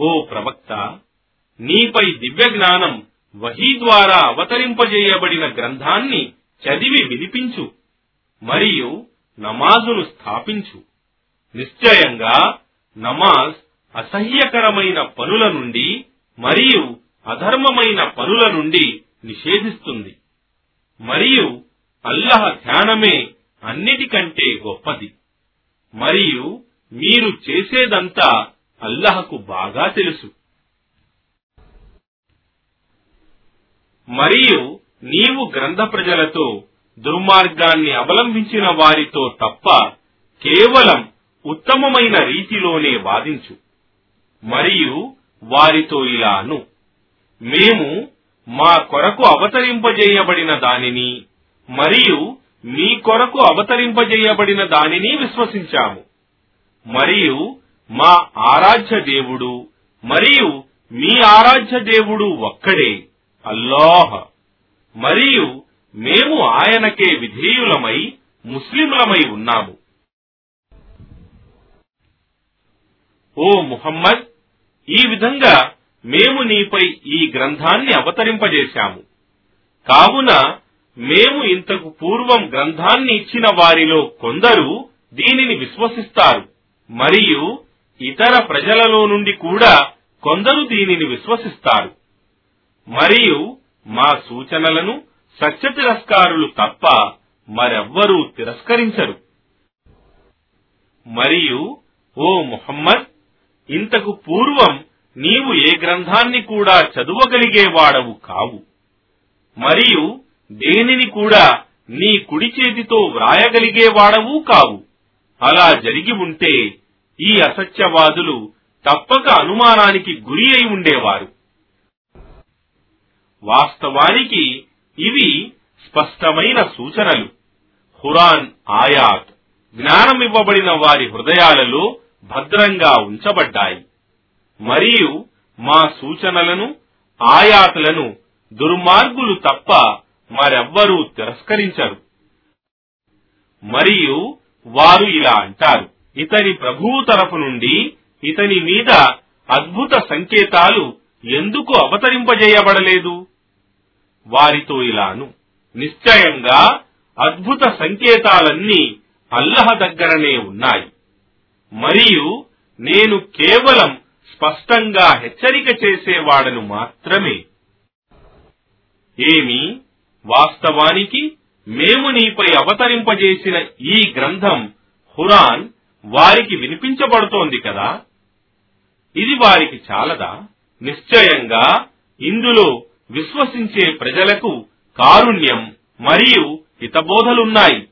ఓ ప్రవక్త నీపై దివ్య జ్ఞానం వహీ ద్వారా అవతరింపజేయబడిన గ్రంథాన్ని చదివి వినిపించు మరియు నమాజును స్థాపించు. నిశ్చయంగా నమాజ్ అసహ్యకరమైన పనుల నుండి మరియు అధర్మమైన పనుల నుండి నిషేధిస్తుంది. మరియు అల్లహ ధ్యానమే అన్నిటికంటే గొప్పది. మరియు మీరు చేసేదంతా అల్లహకు బాగా తెలుసు. మరియు నీవు గ్రంథ ప్రజలతో దుర్మార్గాన్ని అవలంబించిన వారితో తప్ప కేవలం ఉత్తమమైన రీతిలోనే వాదించు. మరియు వారితో ఇలాను మేము మా కొరకు అవతరింపజేయబడిన దానిని మరియు మీ కొరకు అవతరింపజేయబడిన దానిని విశ్వసించాము. మరియు మా ఆరాధ్య దేవుడు మరియు మీ ఆరాధ్య దేవుడు ఒక్కడే అల్లాహ్. మరియు మేము ఆయనకే విధేయులమై ముస్లింలమై ఉన్నాము. ఓ ముహమ్మద్ ఈ విధంగా మేము నీపై ఈ గ్రంథాన్ని అవతరింపజేశాము. కావున మేము ఇంతకు పూర్వం గ్రంథాన్ని ఇచ్చిన వారిలో కొందరు దీనిని విశ్వసిస్తారు. మరియు ఇతర ప్రజలలో నుండి కూడా కొందరు దీనిని విశ్వసిస్తారు. మరియు మా సూచనలను సత్య తిరస్కారులు తప్ప మరెవ్వరూ తిరస్కరించరు. మరియు ఓ ముహమ్మద్ ఇంతకు పూర్వం నీవు ఏ గ్రంథాన్ని కూడా చదువగలిగేవాడవు కావు. మరియు దేనిని కూడా నీ కుడి చేతితో వ్రాయగలిగేవాడవు కావు. అలా జరిగి ఉంటే ఈ అసత్యవాదులు తప్పక అనుమానానికి గురి అయి ఉండేవారు. వాస్తవానికి ఇవి స్పష్టమైన సూచనలు. హురాన్ ఆయాత్ జ్ఞానమివ్వబడిన వారి హృదయాలలో భద్రంగా ఉంచబడ్డాయి. మరియు మా సూచనలను ఆయాతలను దుర్మార్గులు తప్ప మరెవ్వరూ తిరస్కరించరు. మరియు వారు ఇలా అంటారు. ఇతని ప్రభువు తరపు నుండి ఇతని మీద అద్భుత సంకేతాలు ఎందుకు అవతరింపజేయబడలేదు? వారితో ఇలాను. నిశ్చయంగా అద్భుత సంకేతాలన్నీ అల్లహ దగ్గరనే ఉన్నాయి. మరియు నేను కేవలం స్పష్టంగా హెచ్చరిక చేసేవాడను మాత్రమే. ఏమి? వాస్తవానికి మేము నీపై అవతరింపజేసిన ఈ గ్రంథం హురాన్ వారికి వినిపించబడుతోంది కదా? ఇది వారికి చాలదా? నిశ్చయంగా ఇందులో విశ్వసించే ప్రజలకు కారుణ్యం మరియు హితబోధలున్నాయి.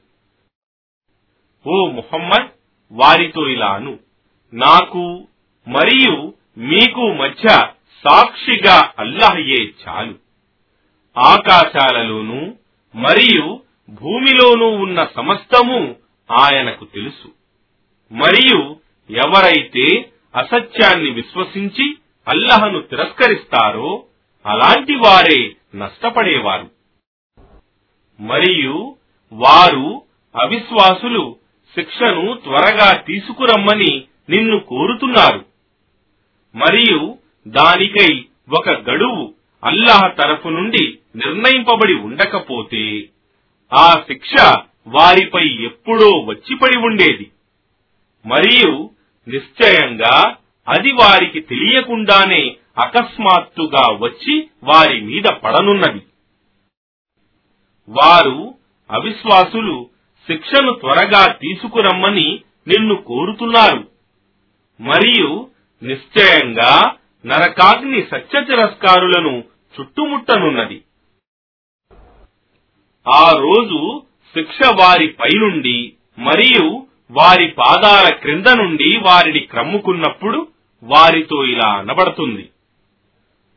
ఓ ముహమ్మద్ వారితో ఇలాను నాకు మరియు మీకు మధ్య సాక్షిగా అల్లహయే చాలు. ఆకాశాలలోనూ మరియు భూమిలోనూ ఉన్న సమస్తము ఆయనకు తెలుసు. మరియు ఎవరైతే అసత్యాన్ని విశ్వసించి అల్లహను తిరస్కరిస్తారో అలాంటి వారే నష్టపడేవారు. మరియు వారు అవిశ్వాసులు శిక్షను త్వరగా తీసుకురమ్మని నిన్ను కోరుతున్నారు. మరియు దానికై ఒక గడువు అల్లాహ్ తరఫు నుండి నిర్ణయింపబడి ఉండకపోతే ఆ శిక్ష వారిపై ఎప్పుడో వచ్చిపడి ఉండేది. మరియు నిశ్చయంగా అది వారికి తెలియకుండానే అకస్మాత్తుగా వచ్చి వారి మీద పడనున్నది. వారు అవిశ్వాసులు శిక్షను త్వరగా తీసుకురమ్మని నిన్ను కోరుతున్నారు. మరియు నిశ్చయంగా నరకాగ్ని సత్య తిరస్కారులను చుట్టుముట్టనున్నది. ఆ రోజు శిక్ష వారి పైనుండి మరియు వారి పాదాల క్రింద నుండి వారిని క్రమ్ముకున్నప్పుడు వారితో ఇలా అనబడుతుంది.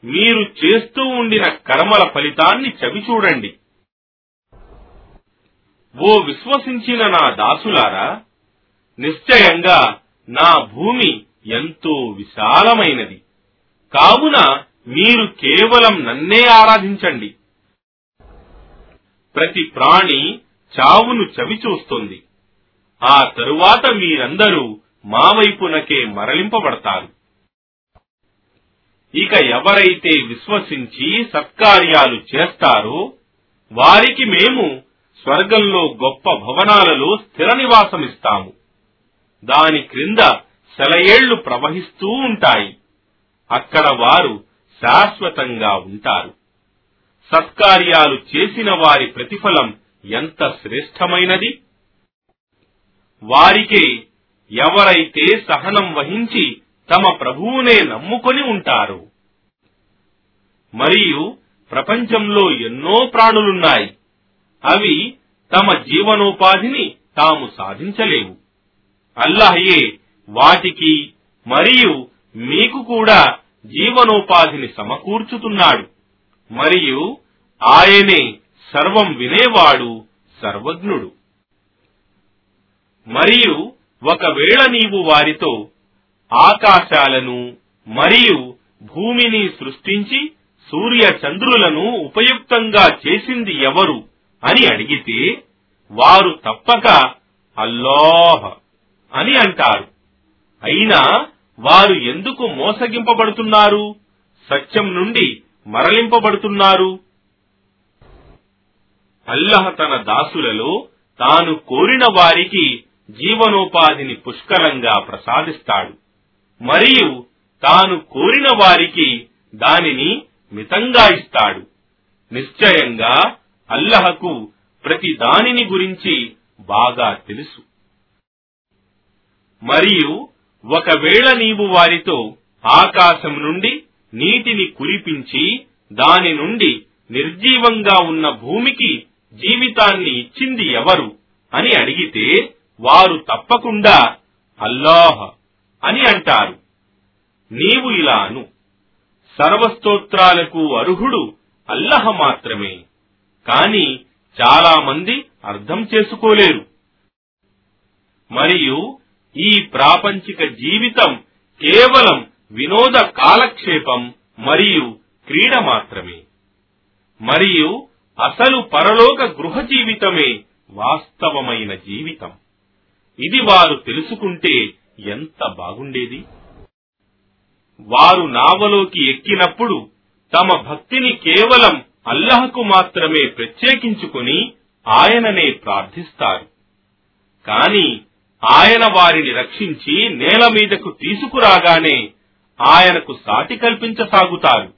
మీరు చేస్తూ ఉండిన కర్మల ఫలితాన్ని చవిచూడండి ఓ విశ్వసించిన నా దాసులారా నిశ్చయంగా నా భూమి ఎంతో విశాలమైనది. కావున మీరు కేవలం నన్నే ఆరాధించండి. ప్రతి ప్రాణి చావును చవిచూస్తుంది. ఆ తరువాత మీరందరూ మా వైపునకే మరలింపబడతారు. ఇక ఎవరైతే విశ్వసించి సత్కార్యాలు చేస్తారో వారికి మేము స్వర్గంలో గొప్ప భవనాలలో స్థిర నివాసమిస్తాము. దాని క్రింద సెలయేళ్ళు ప్రవహిస్తూ ఉంటాయి. అక్కడ వారు శాశ్వతంగా ఉంటారు. సత్కార్యాలు చేసిన వారి ప్రతిఫలం ఎంత శ్రేష్టమైనది! వారికే ఎవరైతే సహనం వహించి తమ ప్రభువునే నమ్ముకొని ఉంటారు. మరియు ప్రపంచంలో ఎన్నో ప్రాణులున్నాయి. అవి తమ జీవనోపాధిని తాము సాధించలేవు. అల్లాహయే వాటికి మరియు మీకు కూడా జీవనోపాధిని సమకూర్చుతున్నాడు. మరియు ఆయనే సర్వం వినేవాడు సర్వజ్ఞుడు. మరియు ఒకవేళ నీవు వారితో ఆకాశాలను మరియు భూమిని సృష్టించి సూర్య చంద్రులను ఉపయుక్తంగా చేసింది ఎవరు అని అడిగితే వారు తప్పక అల్లాహ్ అని అంటారు. అయినా వారు ఎందుకు మోసగింపబడుతున్నారు? సత్యం నుండి మరలింపబడుతున్నారు. అల్లహ తన దాసులలో తాను కోరిన వారికి జీవనోపాధిని పుష్కలంగా ప్రసాదిస్తాడు. మరియు తాను కోరిన వారికి దానిని మితంగా ఇస్తాడు. నిశ్చయంగా అల్లహకు ప్రతి దానిని గురించి బాగా తెలుసు. మరియు ఒకవేళ నీవు వారితో ఆకాశం నుండి నీటిని కురిపించి దాని నుండి నిర్జీవంగా ఉన్న భూమికి జీవితాన్ని ఇచ్చింది ఎవరు అని అడిగితే వారు తప్పకుండా అల్లాహ్ అని అంటారు. నీవు ఇలాను. సర్వస్తోత్రాలకు అర్హుడు అల్లహ మాత్రమే. కాని చాలా మంది అర్థం చేసుకోలేరు. మరియు ఈ ప్రాపంచిక జీవితం కేవలం వినోద కాలక్షేపం మరియు క్రీడ మాత్రమే. మరియు అసలు పరలోక గృహ జీవితమే వాస్తవమైన జీవితం. ఇది వారు తెలుసుకుంటే ఎంత బాగుండేది? వారు నావలోకి ఎక్కినప్పుడు తమ భక్తిని కేవలం అల్లహకు మాత్రమే ప్రత్యేకించుకుని ఆయననే ప్రార్థిస్తారు. కాని ఆయన వారిని రక్షించి నేల మీదకు తీసుకురాగానే ఆయనకు సాటి కల్పించసాగుతారు.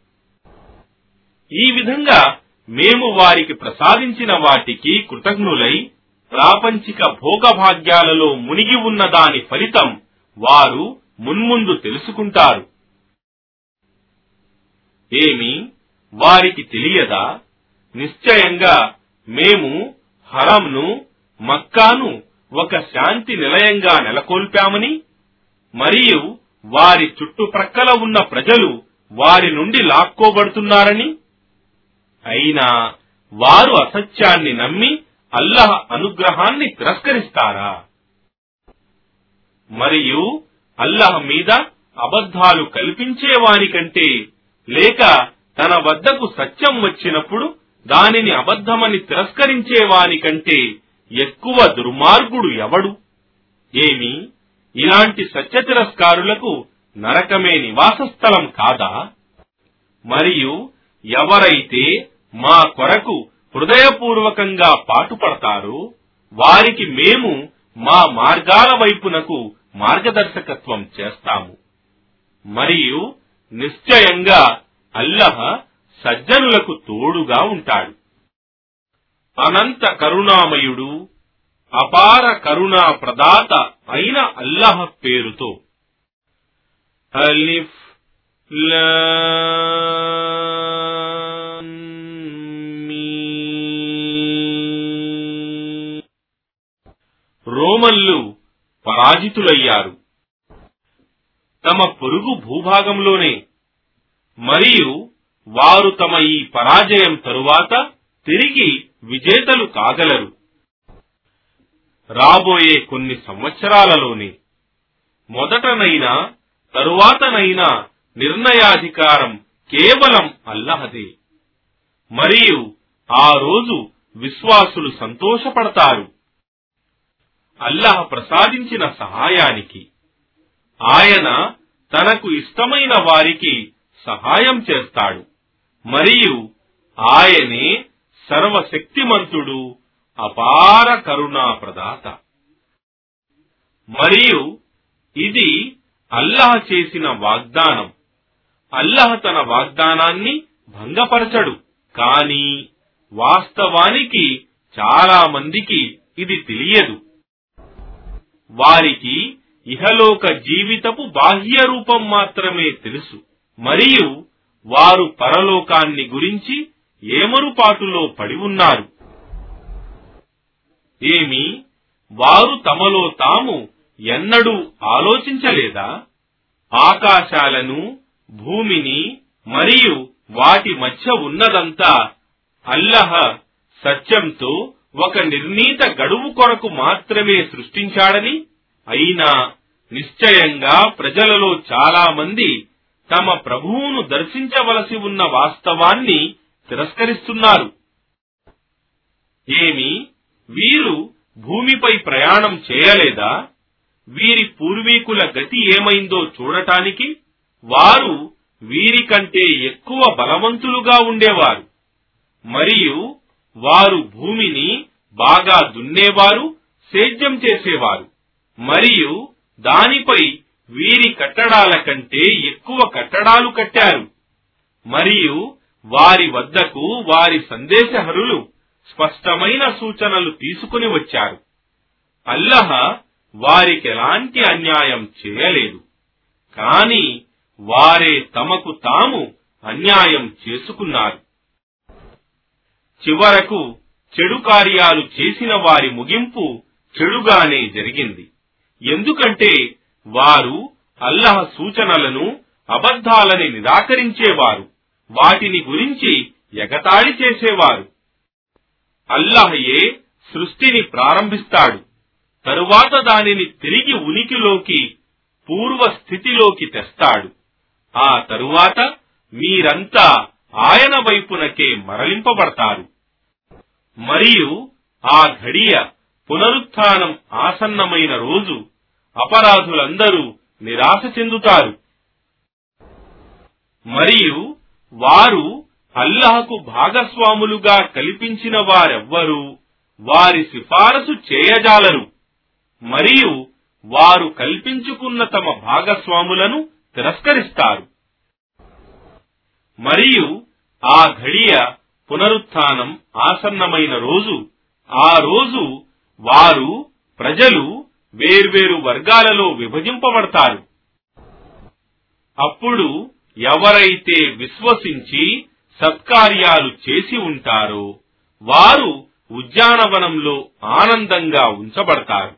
ఈ విధంగా మేము వారికి ప్రసాదించిన వాటికి కృతజ్ఞులై ప్రాపంచిక భోగభాగ్యాలలో మునిగి ఉన్న దాని ఫలితం వారు మున్ముందు తెలుసుకుంటారు. ఏమి వారికి తెలియదా? నిశ్చయంగా మేము హరంను మక్కాను ఒక శాంతి నిలయంగా నెలకొల్పామని మరియు వారి చుట్టుప్రక్కల ఉన్న ప్రజలు వారి నుండి లాక్కోబడుతున్నారని అయినా వారు అసత్యాన్ని నమ్మి అల్లహ అనుగ్రహాన్ని తిరస్కరిస్తారా? మరియు అల్లహ మీద అబద్ధాలు కల్పించే వారికంటే లేక తన వద్దకు సత్యం వచ్చినప్పుడు దానిని అబద్ధమని తిరస్కరించే వారికంటే ఎక్కువ దుర్మార్గుడు ఎవడు? ఏమి? ఇలాంటి సత్య తిరస్కారులకు నరకమే నివాసస్థలం కాదా? మరియు ఎవరైతే మా కొరకు హృదయపూర్వకంగా పాటుపడతారో వారికి మేము మా మార్గాల వైపునకు మార్గదర్శకత్వం చేస్తాము. మరియు నిశ్చయంగా అల్లహ సజ్జనులకు తోడుగా ఉంటాడు. అనంత కరుణామయుడు అపార కరుణా ప్రదాత అయిన అల్లహ పేరుతో. అలిఫ్ లా రోమన్లు పరాజితులయ్యారు. తమ పొరుగు భూభాగంలోనే మరియు వారు తమ ఈ పరాజయం తరువాత తిరిగి విజేతలు కాగలరు. రాబోయే కొన్ని సంవత్సరాలలోనే మొదటనైనా తరువాతనైనా నిర్ణయాధికారం కేవలం అల్లహదే. మరియు ఆ రోజు విశ్వాసులు సంతోషపడతారు. అల్లాహ్ ప్రసాదించిన సహాయానికి. ఆయన తనకు ఇష్టమైన వారికి సహాయం చేస్తాడు. మరియు ఆయనే సర్వశక్తిమంతుడు అపార కరుణా ప్రదాత మరియు ఇది అల్లాహ్ చేసిన వాగ్దానం. అల్లాహ్ తన వాగ్దానాన్ని భంగపరచడు. కానీ వాస్తవానికి చాలా మందికి ఇది తెలియదు. వారికి ఇహలోక జీవితపు బాహ్య రూపం మాత్రమే తెలుసు. మరియు వారు పరలోకాన్ని గురించి ఏమరుపాటులో పడి ఉన్నారు? ఏమి? వారు తమలో తాము ఎన్నడూ ఆలోచించలేదా? ఆకాశాలను భూమిని మరియు వాటి మధ్య ఉన్నదంతా అల్లహ సత్యంతో ఒక నిర్ణీత గడువు కొరకు మాత్రమే సృష్టించాడని అయినా నిశ్చయంగా ప్రజలలో చాలా మంది తమ ప్రభువును దర్శించవలసి ఉన్న వాస్తవాన్ని తిరస్కరిస్తున్నారు. ఏమి? వీరు భూమిపై ప్రయాణం చేయలేదా? వీరి పూర్వీకుల గతి ఏమైందో చూడటానికి వారు వీరికంటే ఎక్కువ బలవంతులుగా ఉండేవారు. మరియు వారు భూమిని బాగా దున్నేవారు సేద్యం చేసేవారు. మరియు దానిపై వీరి కట్టడాల కంటే ఎక్కువ కట్టడాలు కట్టారు. మరియు వారి వద్దకు వారి సందేశహరులు స్పష్టమైన సూచనలు తీసుకుని వచ్చారు. అల్లహ వారికెలాంటి అన్యాయం చేయలేదు. కాని వారే తమకు తాము అన్యాయం చేసుకున్నారు. చివరకు చెడు కార్యాలు చేసిన వారి ముగింపు చెడుగానే జరిగింది. ఎందుకంటే వారు అల్లహ సూచనలను అబద్ధాలని నిరాకరించేవారు. వాటిని గురించి ఎగతాళి చేసేవారు. అల్లహయే సృష్టిని ప్రారంభిస్తాడు. తరువాత దానిని తిరిగి ఉనికిలోకి పూర్వ స్థితిలోకి తెస్తాడు. ఆ తరువాత మీరంతా ఆయన వైపునకే మరలింపబడతారు. మరియు ఆ ఘడియ పునరుత్థానం ఆసన్నమైన రోజు అపరాధులందరూ నిరాశ చెందుతారు. మరియు వారు అల్లహకు భాగస్వాములుగా కల్పించిన వారెవ్వరూ వారి సిఫారసు చేయజాలరు. మరియు వారు కల్పించుకున్న తమ భాగస్వాములను తిరస్కరిస్తారు. మరియు ఆ ఘడియ పునరుత్థానం ఆసన్నమైన రోజు. ఆ రోజు వారు ప్రజలు వేర్వేరు వర్గాలలో విభజింపబడతారు. అప్పుడు ఎవరైతే విశ్వసించి సత్కార్యాలు చేసి ఉంటారో వారు ఉద్యానవనంలో ఆనందంగా ఉంచబడతారు.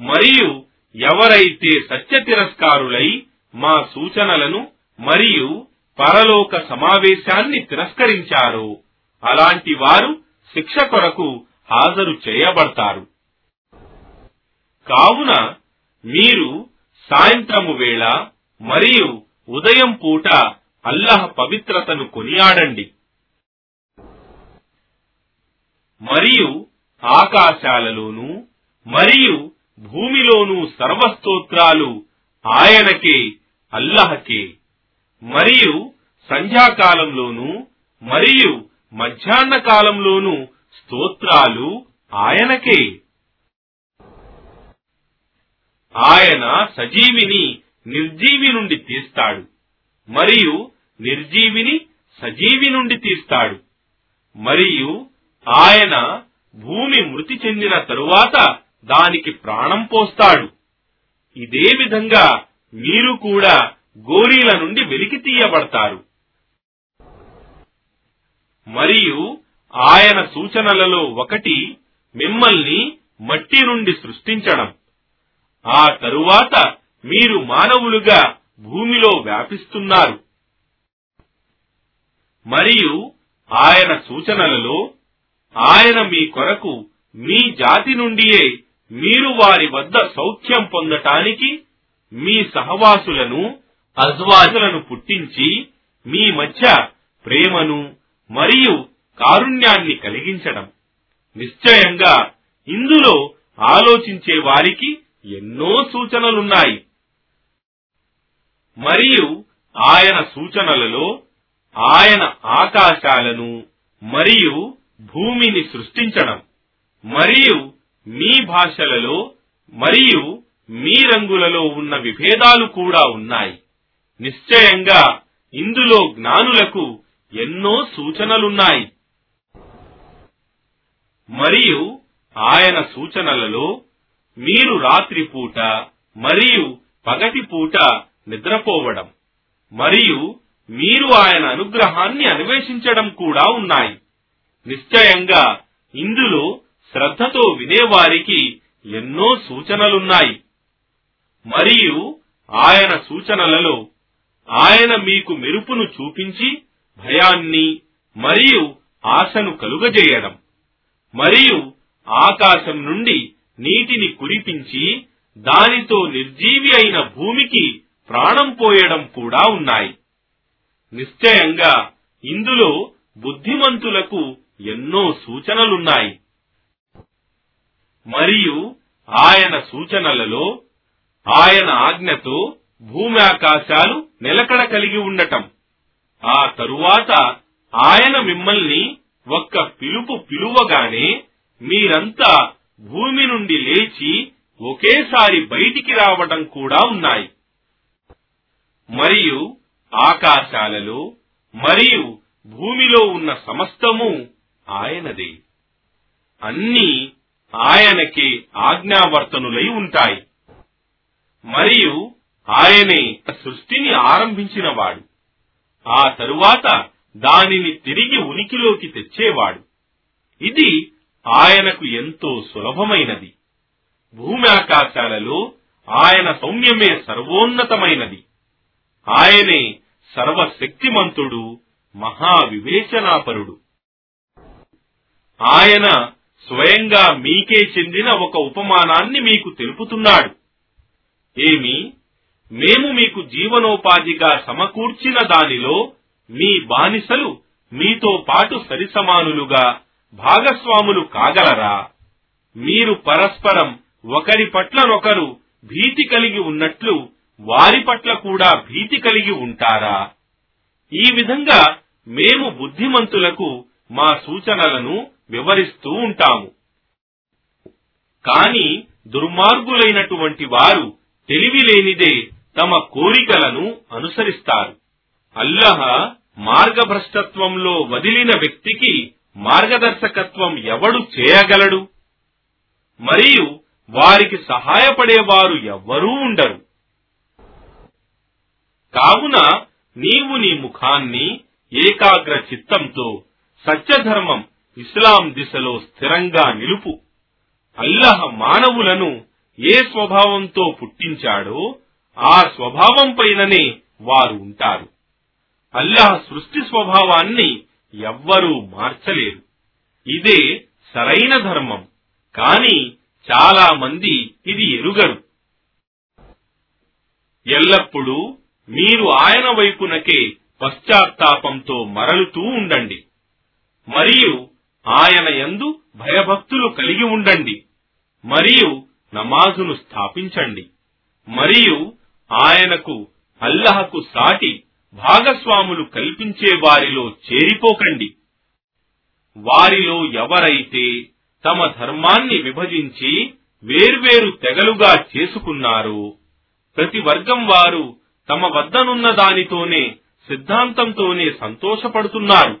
మరియు ఎవరైతే సత్య తిరస్కారులై మా సూచనలను మరియు పరలోక సమావేశాన్ని తిరస్కరించారో. అలాంటి వారు శిక్ష కొరకు హాజరు చేయబడతారు. కావున మీరు సాయంత్రము వేళ మరియు ఉదయం పూట అల్లహ పవిత్రతను కొనియాడండి. మరియు ఆకాశాలలోనూ మరియు భూమిలోనూ సర్వస్తోత్రాలు ఆయనకే అల్లహకే. మరియు సంధ్యాకాలంలోనూ మరియు మధ్యాహ్న కాలంలోనూ స్తోత్రాలు ఆయనకే. ఆయన సజీవిని నిర్జీవి నుండి తీస్తాడు. మరియు నిర్జీవిని సజీవి నుండి తీస్తాడు. మరియు ఆయన భూమి మృతి చెందిన తరువాత దానికి ప్రాణం పోస్తాడు. ఇదే విధంగా మీరు కూడా గోరీల నుండి వెలికి తీయబడతారు. మరియు ఆయన సూచనలలో ఒకటి మిమ్మల్ని మట్టి నుండి సృష్టించడం. ఆ తరువాత మీరు మానవులుగా భూమిలో వ్యాపిస్తున్నారు. మరియు ఆయన సూచనలలో ఆయన మీ కొరకు మీ జాతి నుండియే మీరు వారి వద్ద సౌఖ్యం పొందటానికి మీ సహవాసులను అజ్వాజులను పుట్టించి మీ మధ్య ప్రేమను మరియు కారుణ్యాన్ని కలిగించడం. నిశ్చయంగా ఇందులో ఆలోచించే వారికి ఎన్నో సూచనలున్నాయి. మరియు ఆయన సూచనలలో ఆయన ఆకాశాలను మరియు భూమిని సృష్టించడం మరియు మీ భాషలలో మరియు మీ రంగులలో ఉన్న విభేదాలు కూడా ఉన్నాయి. నిశ్చయంగా ఇందులో జ్ఞానులకు ఎన్నో సూచనలున్నాయి. మరియు ఆయన సూచనలలో మీరు రాత్రిపూట మరియు పగటి పూట నిద్రపోవడం మరియు మీరు ఆయన అనుగ్రహాన్ని అన్వేషించడం కూడా ఉన్నాయి. నిశ్చయంగా ఇందులో శ్రద్ధతో వినేవారికి ఎన్నో సూచనలున్నాయి. మరియు ఆయన సూచనలలో ఆయన మీకు మెరుపును చూపించి భయాన్ని మరియు ఆశను కలుగజేయడం. మరియు ఆకాశం నుండి నీటిని కురిపించి దానితో నిర్జీవి అయిన భూమికి ప్రాణం పోయడం కూడా ఉన్నాయి. నిశ్చయంగా ఇందులో బుద్ధిమంతులకు ఎన్నో సూచనలున్నాయి. మరియు ఆయన సూచనలలో ఆయన ఆజ్ఞతో భూమి ఆకాశాలు నిలకడ కలిగి ఉండటం. ఆ తరువాత ఆయన మిమ్మల్ని ఒక్క పిలుపు పిలువగానే మీరంతా భూమి నుండి లేచి ఒకేసారి బయటికి రావటం కూడా ఉన్నాయి. మరియు ఆకాశాలలో మరియు భూమిలో ఉన్న సమస్తము ఆయనదే. అన్నీ ఆయనకే ఆజ్ఞావర్తనులై ఉంటాయి. మరియు ఆయనే సృష్టిని ఆరంభించినవాడు. ఆ తరువాత దానిని తిరిగి ఉనికిలోకి తెచ్చేవాడు. ఇది ఆయనకు ఎంతో సులభమైనది. భూమి ఆకాశాలలో ఆయన సౌమ్యమే సర్వోన్నతమైనది. ఆయనే సర్వశక్తిమంతుడు మహావివేచనాపరుడు. ఆయన స్వయంగా మీకే చెందిన ఒక ఉపమానాన్ని మీకు తెలుపుతున్నాడు. ఏమి? మేము మీకు జీవనోపాధిగా సమకూర్చిన దానిలో మీ బానిసలు మీతో పాటు సరిసమానులుగా భాగస్వాములు కాగలరా? మీరు పరస్పరం ఒకరి పట్లనొకరు భీతి కలిగి ఉన్నట్లు వారి పట్ల కూడా భీతి కలిగి ఉంటారా? ఈ విధంగా మేము బుద్ధిమంతులకు మా సూచనలను వివరిస్తూ ఉంటాము. కాని దుర్మార్గులైనటువంటి వారు తెలివిలేనిదే తమ కోరికలను అనుసరిస్తారు. అల్లహ మార్గభ్రష్టత్వంలో వదిలిన వ్యక్తికి మార్గదర్శకత్వం ఎవడు చేయగలడు? మరియు వారికి సహాయపడేవారు ఎవ్వరూ ఉండరు. కావున నీవు నీ ముఖాన్ని ఏకాగ్ర చిత్తంతో సత్యధర్మం ఇస్లాం దిశలో స్థిరంగా నిలుపు. అల్లహ మానవులను ఏ స్వభావంతో పుట్టించాడో ఆ స్వభావం పైననే వారు ఉంటారు. అల్లాహ్ సృష్టి స్వభావాన్ని ఎవ్వరూ మార్చలేరు. ఇదే సరైన ధర్మం. కాని చాలా మంది ఇది ఎరుగరు. ఎల్లప్పుడూ మీరు ఆయన వైపునకే పశ్చాత్తాపంతో మరలుతూ ఉండండి. మరియు ఆయన యందు భయభక్తులు కలిగి ఉండండి. మరియు నమాజును స్థాపించండి. మరియు ఆయనకు అల్లహకు సాటి భాగస్వాములు కల్పించే వారిలో చేరిపోకండి. వారిలో ఎవరైతే తమ ధర్మాన్ని విభజించి వేర్వేరు తెగలుగా చేసుకున్నారో ప్రతి వర్గం వారు తమ వద్దనున్న దానితోనే సిద్ధాంతంతోనే సంతోషపడుతున్నారు.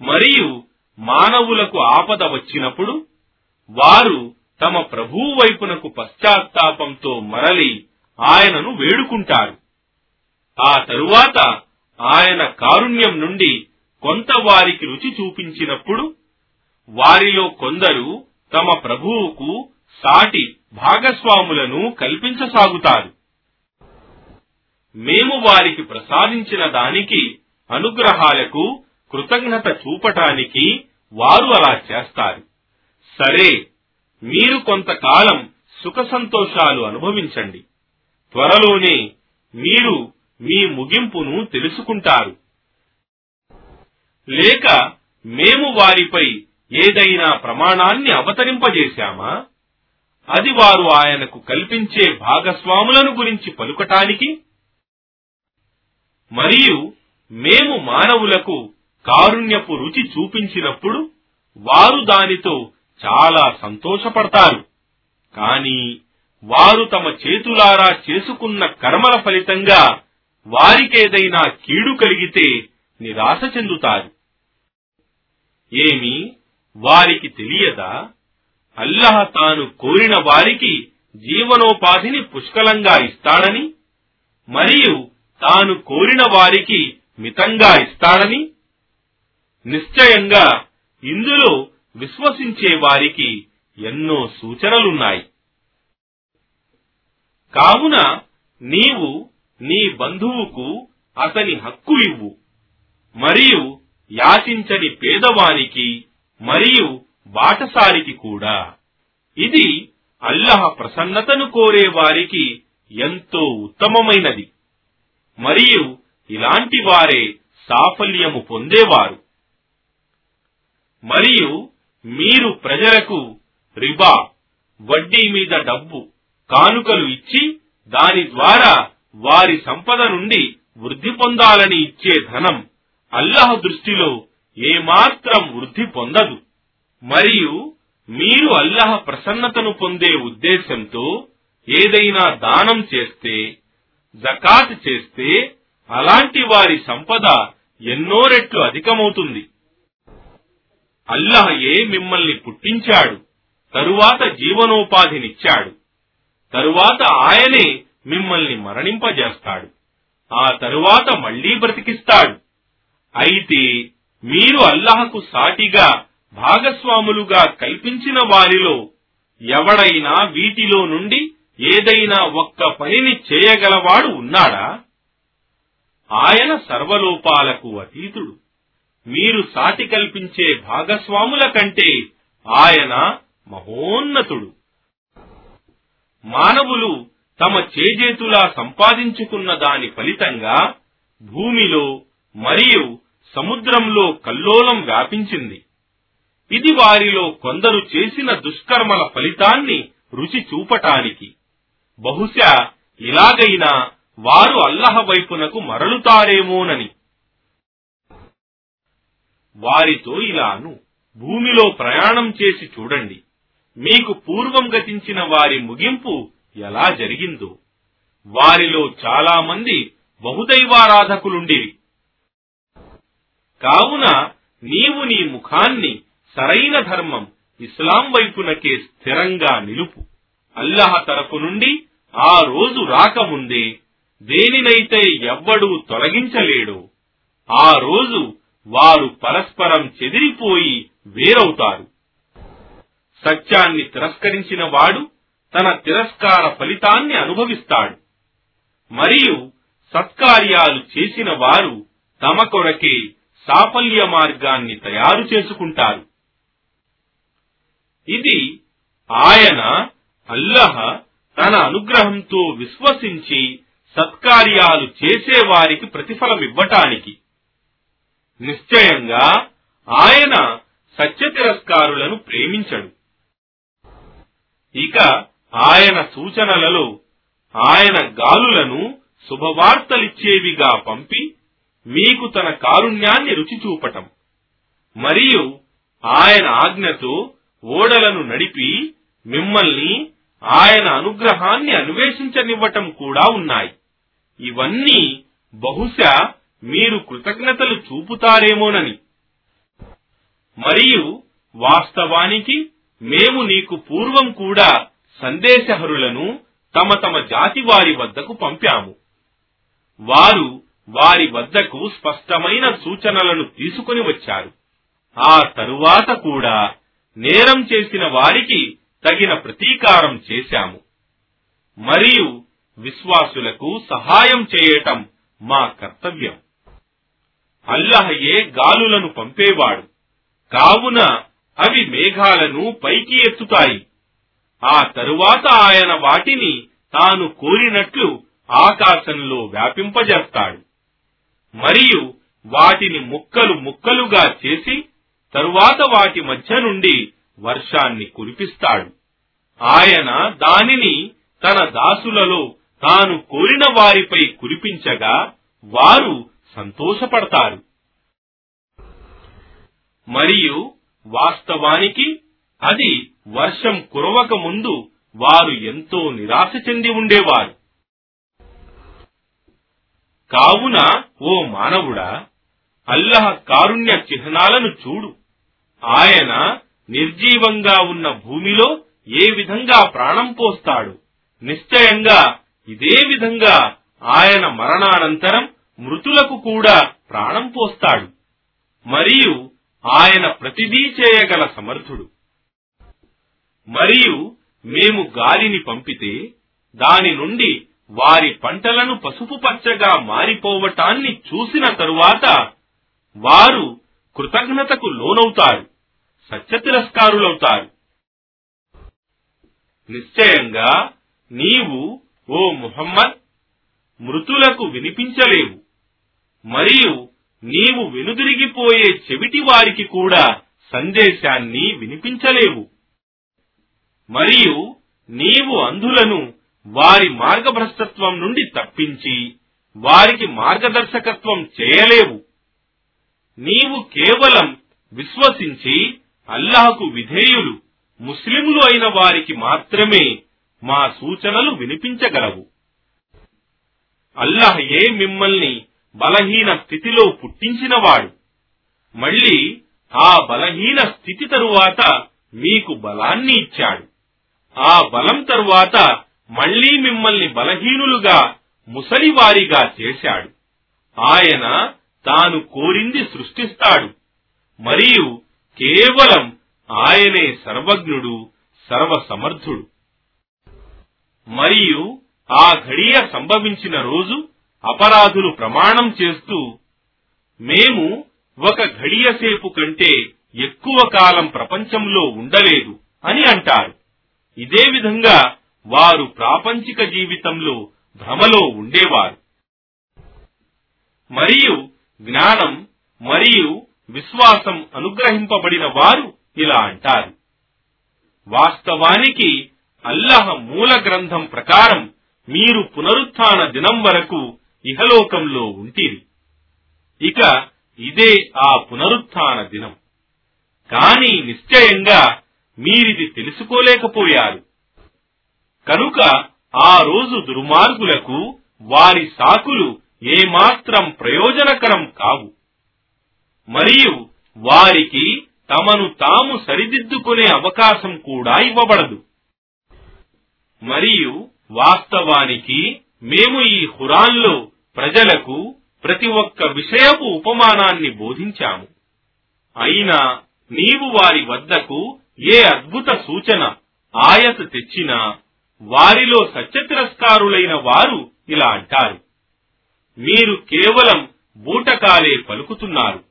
మరియు మానవులకు ఆపద వచ్చినప్పుడు వారు తమ ప్రభువు వైపునకు పశ్చాత్తాపంతో మరలి ఆయనను వేడుకుంటారు. ఆ తరువాత ఆయన కారుణ్యం నుండి కొంత వారికి రుచి చూపించినప్పుడు వారిలో కొందరు తమ ప్రభువుకు సాటి భాగస్వాములను కల్పించసాగుతారు. మేము వారికి ప్రసాదించిన దానికి అనుగ్రహాలకు కృతజ్ఞత చూపటానికి వారు అలా చేస్తారు. సరే మీరు కొంతకాలం సుఖ సంతోషాలు అనుభవించండి. త్వరలోనే మీరు మీ ముగింపును తెలుసుకుంటారు. లేక మేము వారిపై ఏదైనా ప్రమాణాన్ని అవతరింపజేశామా? అది వారు ఆయనకు కల్పించే భాగస్వాములను గురించి పలుకటానికి? మరియు మేము మానవులకు కారుణ్యపు రుచి చూపించినప్పుడు వారు దానితో చాలా సంతోషపడతారు. కాని వారు తమ చేతులారా చేసుకున్న కర్మల ఫలితంగా వారికేదైనా కీడు కలిగితే నిరాశ చెందుతారు. ఏమి వారికి తెలియదా? అల్లహ తాను కోరిన వారికి జీవనోపాధిని పుష్కలంగా ఇస్తాడని? మరియు తాను కోరిన వారికి మితంగా ఇస్తాడని? నిశ్చయంగా ఇందులో విశ్వసించే వారికి ఎన్నో సూచనలున్నాయి. కావున నీవు నీ బంధువుకు అతని హక్కు ఇవ్వు మరియు యాచించని పేదవానికి మరియు బాటసారికి కూడా. ఇది అల్లహ ప్రసన్నతను కోరే వారికి ఎంతో ఉత్తమమైనది. మరియు ఇలాంటి వారే సాఫల్యము పొందేవారు. మరియు మీరు ప్రజలకు రిబా వడ్డీ మీద డబ్బు కానుకలు ఇచ్చి దాని ద్వారా వారి సంపద నుండి వృద్ధి పొందాలని ఇచ్చే ధనం అల్లహ దృష్టిలో ఏమాత్రం వృద్ధి పొందదు. మరియు మీరు అల్లహ ప్రసన్నతను పొందే ఉద్దేశంతో ఏదైనా దానం చేస్తే జకాత్ చేస్తే అలాంటి వారి సంపద ఎన్నో రెట్లు అధికమవుతుంది. అల్లహయే మిమ్మల్ని పుట్టించాడు తరువాత జీవనోపాధినిచ్చాడు తరువాత ఆయనే మిమ్మల్ని మరణింపజేస్తాడు ఆ తరువాత మళ్ళీ బ్రతికిస్తాడు. అయితే మీరు అల్లహకు సాటిగా భాగస్వాములుగా కల్పించిన వారిలో ఎవడైనా వీటిలో నుండి ఏదైనా ఒక్క పనిని చేయగలవాడు ఉన్నాడా? ఆయన సర్వలోపాలకు అతీతుడు. మీరు సాటి కల్పించే భాగస్వాముల కంటే ఆయన మహోన్నతుడు. మానవులు తమ చేజేతులా సంపాదించుకున్న దాని ఫలితంగా భూమిలో మరియు సముద్రంలో కల్లోలం వ్యాపించింది. ఇది వారిలో కొందరు చేసిన దుష్కర్మల ఫలితాన్ని రుచి చూపటానికి. బహుశా ఇలాగైనా వారు అల్లహ వైపునకు మరలుతారేమోనని. వారితో ఇలాను భూమిలో ప్రయాణం చేసి చూడండి. మీకు పూర్వం గతించిన వారి ముగింపు ఎలా జరిగిందో. వారిలో చాలా మంది బహుదైవారాధకులుండిరి. కావున నీవు నీ ముఖాన్ని సరైన ధర్మం ఇస్లాం వైపునకే స్థిరంగా నిలుపు. అల్లహ తరపు నుండి ఆ రోజు రాకముందే దేనినైతే ఎవ్వడూ తొలగించలేడు ఆ రోజు వారు పరస్పరం చెదిరిపోయి వేరవుతారు. సత్యాన్ని తిరస్కరించిన వాడు తన తిరస్కార ఫలితాన్ని అనుభవిస్తాడు. మరియు సత్కార్యాలు చేసిన వారు తమ కొరకే సాఫల్య మార్గాన్ని తయారు చేసుకుంటారు. ఇది ఆయన అల్లహ తన అనుగ్రహంతో విశ్వసించి సత్కార్యాలు చేసేవారికి ప్రతిఫలమివ్వటానికి. నిశ్చయంగా ఆయన సత్య తిరస్కారులను ప్రేమించడు. ఇక ఆయన సూచనలలో ఆయన గాలులను శుభవార్తలిచ్చేవిగా పంపి మీకు తన కారుణ్యాన్ని రుచి చూపటం. మరియు ఆయన ఆజ్ఞతో ఓడలను నడిపి మిమ్మల్ని ఆయన అనుగ్రహాన్ని అన్వేషించనివ్వటం కూడా ఉన్నాయి. ఇవన్నీ బహుశా మీరు కృతజ్ఞతలు చూపుతారేమోనని. మరియు వాస్తవానికి మేము నీకు పూర్వం కూడా సందేశహరులను తమ తమ జాతి వారి వద్దకు పంపాము. వారు వారి వద్దకు స్పష్టమైన సూచనలను తీసుకుని వచ్చారు. ఆ తరువాత కూడా నేరం చేసిన వారికి తగిన ప్రతీకారం చేశాము. మరియు విశ్వాసులకు సహాయం చేయటం మా కర్తవ్యం. అల్లహయే గాలులను పంపేవాడు. కావున అవి మేఘాలను పైకి ఎత్తుతాయి. ఆ తరువాత ఆయన వాటిని తాను కోరినట్లు ఆకాశంలో వ్యాపింపజేస్తాడు. మరియు వాటిని ముక్కలు ముక్కలుగా చేసి తరువాత వాటి మధ్య నుండి వర్షాన్ని కురిపిస్తాడు. ఆయన దానిని తన దాసులలో తాను కోరిన వారిపై కురిపించగా వారు సంతోషపడతారు. మరియు వాస్తవానికి అది వర్షం కురవక ముందు వారు ఎంతో నిరాశ చెంది ఉండేవారు. కావున ఓ మానవుడా అల్లహ కారుణ్య చిహ్నాలను చూడు. ఆయన నిర్జీవంగా ఉన్న భూమిలో ఏ విధంగా ప్రాణం పోస్తాడు? నిశ్చయంగా ఇదే విధంగా ఆయన మరణానంతరం మృతులకు కూడా ప్రాణం పోస్తాడు. మరియు ఆయన ప్రతిదీ చేయగల సమర్థుడు. మరియు మేము గాలిని పంపితే దాని నుండి వారి పంటలను పసుపు పచ్చగా మారిపోవటాన్ని చూసిన తరువాత వారు కృతజ్ఞతకు లోనవుతారు సత్యతిరస్కారులవుతారు. నిశ్చయంగా నీవు ఓ ముహమ్మద్ మృతులకు వినిపించలేవు. మరియు నీవు వెనుదిరిగిపోయే చెవిటి వారికి కూడా సందేశాన్ని వినిపించలేవు. మరియు నీవు అంధులను వారి మార్గభ్రష్టత్వం నుండి తప్పించి వారికి మార్గదర్శకత్వం చేయలేవు. నీవు కేవలం విశ్వసించి అల్లాహకు విధేయులు ముస్లింలు అయిన వారికి మాత్రమే మా సూచనలు వినిపించగలవు. అల్లాహయే మిమ్మల్ని బలహీన స్థితిలో పుట్టించినవాడు. మళ్ళీ ఆ బలహీన స్థితి తరువాత మీకు బలాన్ని ఇచ్చాడు. ఆ బలం తరువాత మళ్ళీ మిమ్మల్ని బలహీనులుగా ముసలివారిగా చేశాడు. ఆయన తాను కోరింది సృష్టిస్తాడు. మరియు కేవలం ఆయనే సర్వజ్ఞుడు సర్వసమర్థుడు. మరియు ఆ ఘడియ సంభవించిన రోజు అపరాధులు ప్రమాణం చేస్తూ మేము ఒక ఘడియసేపు కంటే ఎక్కువ కాలం ప్రపంచంలో ఉండలేదు అని అంటారు. ఇదే విధంగా వారు ప్రాపంచిక జీవితంలో భ్రమలో ఉండేవారు. మరియు జ్ఞానం మరియు విశ్వాసం అనుగ్రహింపబడిన వారు ఇలా అంటారు. వాస్తవానికి అల్లహ మూల గ్రంథం ప్రకారం మీరు పునరుత్న దినం వరకు ఇహలోకంలో ఉంటిరి. ఇక ఇదే ఆ పునరుత్న దినం. కాని నిశ్చయంగా మీరిది తెలుసుకోలేకపోయారు. కనుక ఆ రోజు దుర్మార్గులకు వారి సాకులు ఏమాత్రం ప్రయోజనకరం కావు. మరియు వారికి తమను తాము సరిదిద్దుకునే అవకాశం కూడా ఇవ్వబడదు. మరియు వాస్తవానికి మేము ఈ హురాన్లో ప్రజలకు ప్రతి ఒక్క విషయపు ఉపమానాన్ని బోధించాము. అయినా నీవు వారి వద్దకు ఏ అద్భుత సూచన ఆయత తెచ్చినా వారిలో సత్యతిరస్కారులైన వారు ఇలా అంటారు. మీరు కేవలం బూటకాలే పలుకుతున్నారు.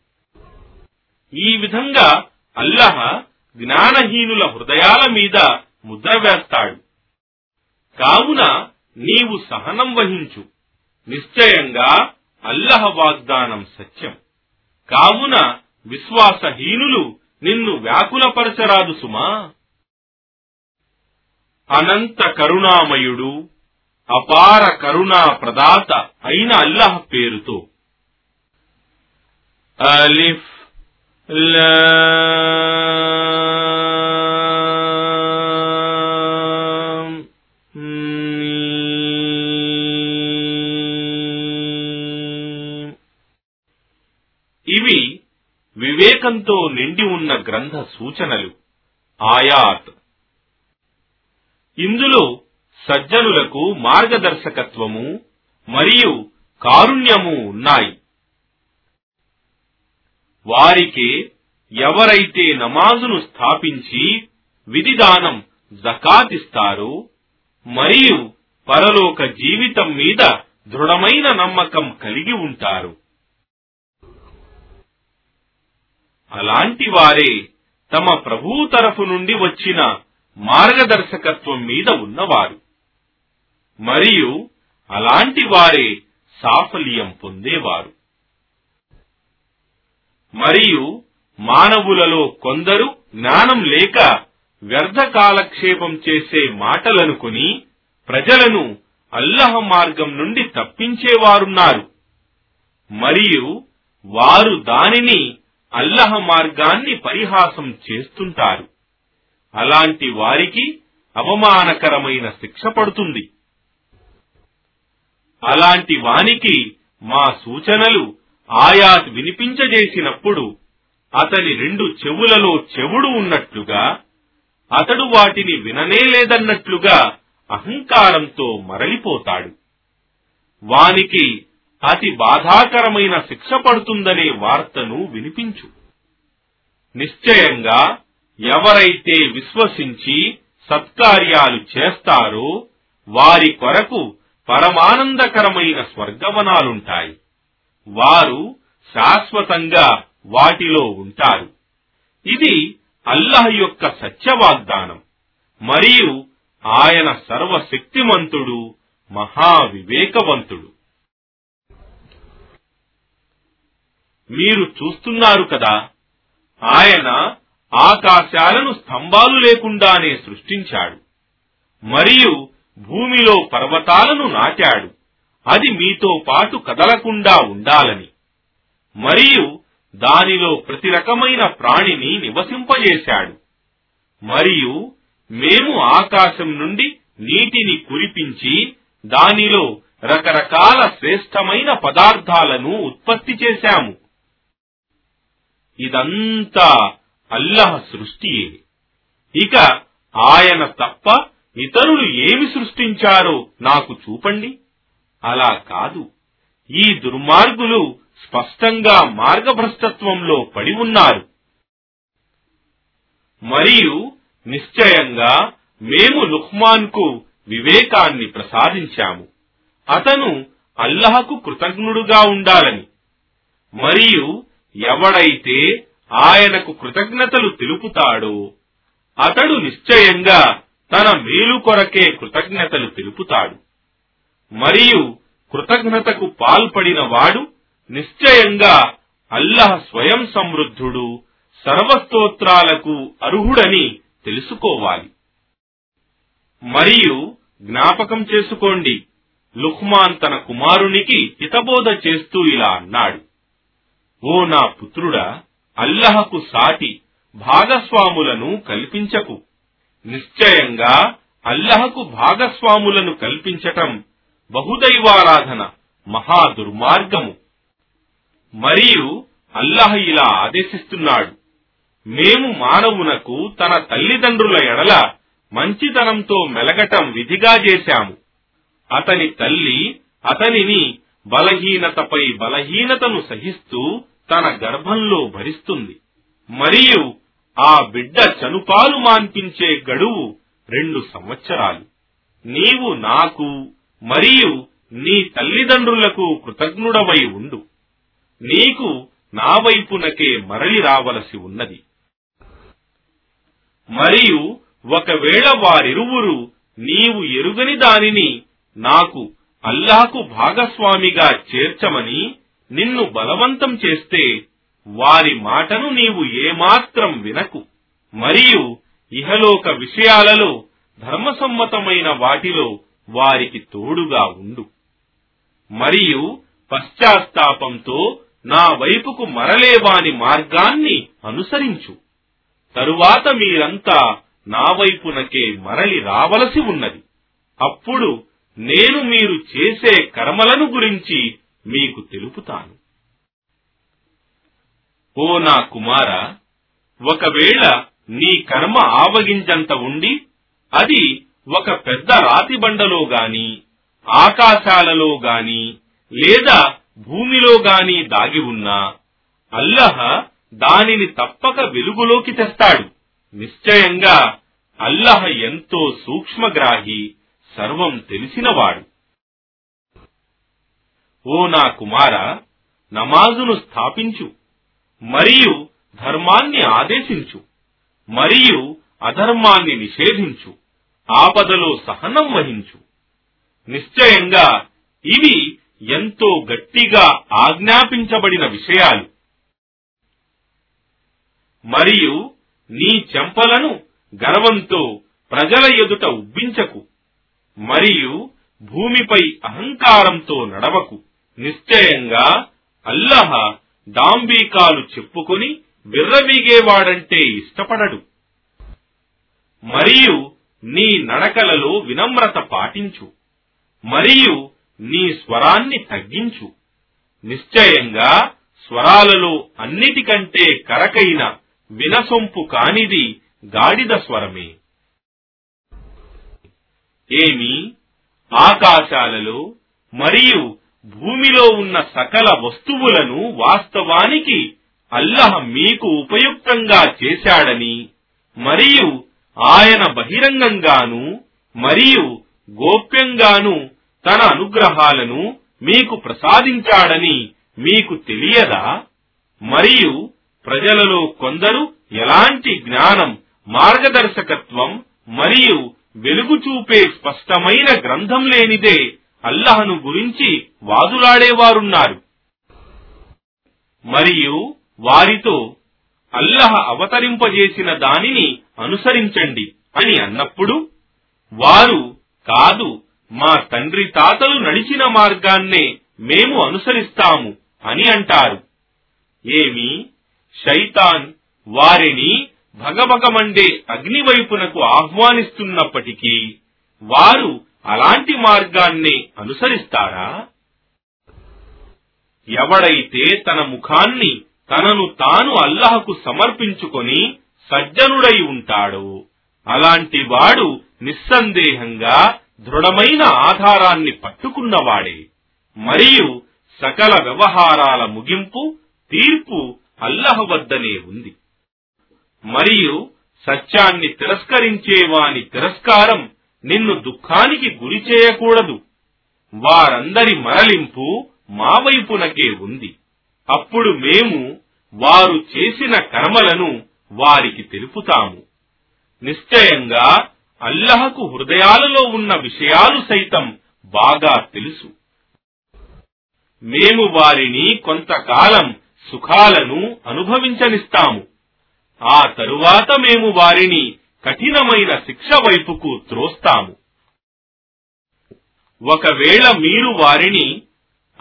ఈ విధంగా అల్లహ జ్ఞానహీనుల హృదయాల మీద ముద్ర వేస్తాడు. కావున నీవు సహనం వహించు. నిశ్చయంగా అల్లహ వాగ్దానం సత్యం. కావున విశ్వాసహీనులు నిన్ను వ్యాకులపరచరాదు సుమా. అనంత కరుణామయుడు అపార కరుణా ప్రదాత అయిన అల్లహ పేరుతో. అలిఫ్ లా వివేకంతో నిండి ఉన్న గ్రంథ సూచనలు. ఆయాత్. ఇందులో సజ్జనులకు మార్గదర్శకత్వము మరియు కారుణ్యము ఉన్నాయి. వారికి ఎవరైతే నమాజును స్థాపించి విధిదానం జకాతిస్తారో మరియు పరలోక జీవితం మీద దృఢమైన నమ్మకం కలిగి ఉంటారు. అలాంటి వారే తమ ప్రభువు తరఫు నుండి వచ్చిన మార్గదర్శకత్వం మీద ఉన్నవారు. మరియు అలాంటి వారే సాఫల్యం పొందేవారు. మరియు మానవులలో కొందరు జ్ఞానం లేక వ్యర్థ కాలక్షేపం చేసే మాటలనుకుని ప్రజలను అల్లహ మార్గం నుండి తప్పించేవారున్నారు. మరియు వారు దానిని అల్లహ మార్గాన్ని పరిహాసం చేస్తుంటారు. అలాంటి వారికి అవమానకరమైన శిక్ష పడుతుంది. అలాంటి వానికి మా సూచనలు ఆయాత్ వినిపించజేసినప్పుడు అతని రెండు చెవులలో చెవుడు ఉన్నట్లుగా అతడు వాటిని విననేలేదన్నట్లుగా అహంకారంతో మరలిపోతాడు. వానికి అతి బాధాకరమైన శిక్ష పడుతుందనే వార్తను వినిపించు. నిశ్చయంగా ఎవరైతే విశ్వసించి సత్కార్యాలు చేస్తారో వారి కొరకు పరమానందకరమైన స్వర్గవనాలుంటాయి. వారు శాశ్వతంగా వాటిలో ఉంటారు. ఇది అల్లాహ్ యొక్క సత్యవాగ్దానం. మరియు ఆయన సర్వశక్తిమంతుడు మహావివేకవంతుడు. మీరు చూస్తున్నారు కదా ఆయన ఆకాశాలను స్తంభాలు లేకుండానే సృష్టించాడు మరియు భూమిలో పర్వతాలను నాటాడు అది మీతో పాటు కదలకుండా ఉండాలని మరియు దానిలో ప్రతి రకమైన ప్రాణిని నివసింపజేశాడు మరియు మేము ఆకాశం నుండి నీటిని కురిపించి దానిలో రకరకాల శ్రేష్టమైన పదార్థాలను ఉత్పత్తి చేశాము. ఇదంతా అల్లహ సృష్టియే ఇక ఆయన తప్ప ఇతరులు ఏమి సృష్టించారో నాకు చూపండి. అలా కాదు. ఈ దుర్మార్గులు స్పష్టంగా మార్గభ్రష్టత్వంలో పడి ఉన్నారు. మరియు నిశ్చయంగా మేము లుహ్మాన్కు వివేకాన్ని ప్రసాదించాము. అతను అల్లహకు కృతజ్ఞుడుగా ఉండాలని. మరియు ఎవడైతే ఆయనకు కృతజ్ఞతలు తెలుపుతాడో అతడు నిశ్చయంగా తన మేలు కొరకే కృతజ్ఞతలు తెలుపుతాడు. మరియు కృతజ్ఞతకు పాల్పడిన వాడు నిశ్చయంగా అల్లహ స్వయం సమృద్ధుడు సర్వస్తోత్రాలకు అర్హుడని తెలుసుకోవాలి. మరియు జ్ఞాపకం చేసుకోండి లుహ్మాన్ తన కుమారునికి హితబోధ చేస్తూ ఇలా అన్నాడు. ఓ నా పుత్రుడా అల్లహకు సాటి భాగస్వాములను కల్పించకు. నిశ్చయంగా అల్లహకు భాగస్వాములను కల్పించటం బహుదైవారాధన మహా దుర్మార్గము మరియు అల్లహ ఇలా ఆదేశిస్తున్నాడు మేము మానవునకు తన తల్లిదండ్రుల ఎడల మంచితనంతో మెలగటం విధిగా చేశాము. అతని తల్లి అతనిని బలహీనతపై బలహీనతను సహిస్తూ తన గర్భంలో భరిస్తుంది. మరియు ఆ బిడ్డ చనుపాలు మాన్పించే గడువు రెండు సంవత్సరాలు. నీవు నాకు మరియు నీ తల్లిదండ్రులకు కృతజ్ఞుడవై ఉండు. నీకు నా వైపునకే మరలి రావలసి ఉన్నది. మరియు ఒకవేళ వారిరువురు నీవు ఎరుగని దానిని నాకు అల్లాహకు భాగస్వామిగా చేర్చమని నిన్ను బలవంతం చేస్తే వారి మాటను నీవు ఏమాత్రం వినకు. మరియు ఇహలోక విషయాలలో ధర్మసమ్మతమైన వాటిలో వారికి తోడుగా ఉండు. మరియు పశ్చాత్తాపంతో నా వైపుకు మరలేవాని మార్గాన్ని అనుసరించు. తరువాత మీరంతా నా వైపునకే మరలి రావలసి ఉన్నది. అప్పుడు నేను మీరు చేసే కర్మలను గురించి మీకు తెలుపుతాను. ఓ నా కుమార ఒకవేళ నీ కర్మ ఆవగించంత ఉండి అది ఒక పెద్ద రాతి బండలో గాని ఆకాశాలలో గాని లేదా భూమిలో గాని దాగి ఉన్నా అల్లహ దానిని తప్పక వెలుగులోకి తెస్తాడు. నిశ్చయంగా అల్లహ ఎంతో సూక్ష్మగ్రాహి సర్వం తెలిసినవాడు. ఓ నా కుమార నమాజును స్థాపించు మరియు ధర్మాన్ని ఆదేశించు మరియు అధర్మాన్ని నిషేధించు ఆపదలో సహనం వహించు. నిశ్చయంగా ఇవి ఎంతో గట్టిగా ఆజ్ఞాపించబడిన విషయాలు. మరియు నీ చెంపలను గర్వంతో ప్రజల ఎదుట ఉబ్బించకు. మరియు భూమిపై అహంకారంతో నడవకు. నిశ్చయంగా అల్లహ డాంబీకాలు చెప్పుకొని విర్రవీగేవాడంటే ఇష్టపడడు. మరియు నీ నడకలలో వినమ్రత పాటించు. మరియు నీ స్వరాన్ని తగ్గించు. నిశ్చయంగా స్వరాలలో అన్నిటికంటే కరకైన వినసొంపు కానిది గాడిద స్వరమే. ఏమి? ఆకాశాలలో మరియు భూమిలో ఉన్న సకల వస్తువులను వాస్తవానికి అల్లహ మీకు ఉపయుక్తంగా చేశాడని మరియు ఆయన బహిరంగంగాను మరియు గోప్యంగాను తన అనుగ్రహాలను మీకు ప్రసాదించాడని మీకు తెలియదా? మరియు ప్రజలలో కొందరు ఎలాంటి జ్ఞానం మార్గదర్శకత్వం మరియు వెలుగు చూపే స్పష్టమైన గ్రంథం లేనిదే అల్లహను గురించి వాదులాడేవారున్నారు. మరియు వారితో అల్లహ అవతరింపజేసిన దానిని అనుసరించండి అని అన్నప్పుడు వారు కాదు మా తండ్రి తాతలు నడిచిన మార్గాన్నే మేము అనుసరిస్తాము అని అంటారు. ఏమి? శైతాన్ వారిని భగభగమండే అగ్ని వైపునకు ఆహ్వానిస్తున్నప్పటికీ వారు అలాంటి మార్గాన్నే అనుసరిస్తారా? ఎవడైతే తన ముఖాన్ని తనను తాను అల్లహకు సమర్పించుకొని సజ్జనుడై ఉంటాడో అలాంటి వాడు నిస్సందేహంగా దృఢమైన ఆధారాన్ని పట్టుకున్నవాడే. మరియు సకల వ్యవహారాల ముగింపు తీర్పు అల్లహ వద్దనే ఉంది. మరియు సత్యాన్ని తిరస్కరించేవాని తిరస్కారం నిన్ను దుఃఖానికి గురి చేయకూడదు. వారందరి మరలింపు మా వైపునకే ఉంది. అప్పుడు మేము వారు చేసిన కర్మలను వారికి తెలుపుతాము. నిశ్చయంగా అల్లహకు హృదయాలలో ఉన్న విషయాలు సైతం బాగా తెలుసు. మేము వారిని కొంతకాలం సుఖాలను అనుభవించనిస్తాము. ఆ తరువాత మేము వారిని కఠినమైన శిక్ష వైపుకు త్రోస్తాము. ఒకవేళ మీరు వారిని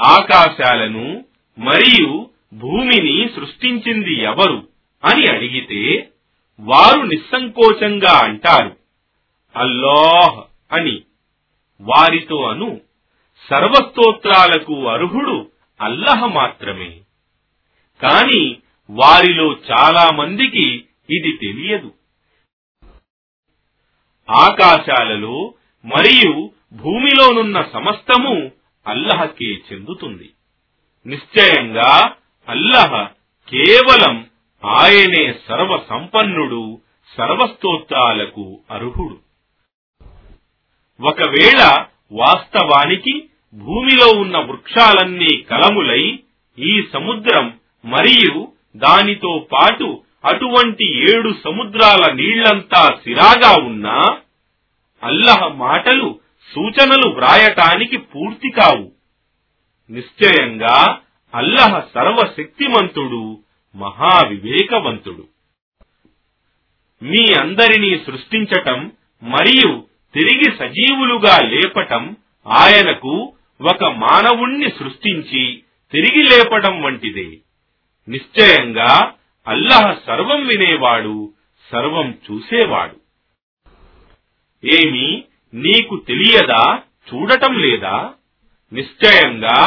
ఆకాశాలను మరియు భూమిని సృష్టించింది ఎవరు అని అడిగితే వారు నిస్సంకోచంగా అంటారు అల్లాహ్ అని. వారితో అను సర్వస్తోత్రాలకు అర్హుడు అల్లహ మాత్రమే. కాని వారిలో చాలా మందికి ఇది తెలియదు. ఆకాశాలలో మరియు భూమిలోనున్న సమస్తము అల్లహకే చెందుతుంది. నిశ్చయంగా అల్లహ కేవలం ఆయనే సర్వ సంపన్నుడు సర్వస్తోత్రాలకు అర్హుడు. ఒకవేళ వాస్తవానికి భూమిలో ఉన్న వృక్షాలన్నీ కలములై ఈ సముద్రం మరియు దానితో పాటు అటువంటి ఏడు సముద్రాల నీళ్ళంతా సిరాగా ఉన్నా అల్లహ మాటలు సూచనలు వ్రాయటానికి పూర్తి కావు. నిశ్చయంగా అల్లహ సర్వశక్తిమంతుడు మహావివేకవంతుడు. మీ అందరినీ సృష్టించటం మరియు తిరిగి సజీవులుగా లేపటం ఆయనకు ఒక మానవుణ్ణి సృష్టించి తిరిగి లేపటం వంటిదే. నిశ్చయంగా అల్లాహ్ సర్వం వినేవాడు సర్వం చూసేవాడు. ఏమి నీకు తెలియదా చూడటం లేదా? నిశ్చయంగా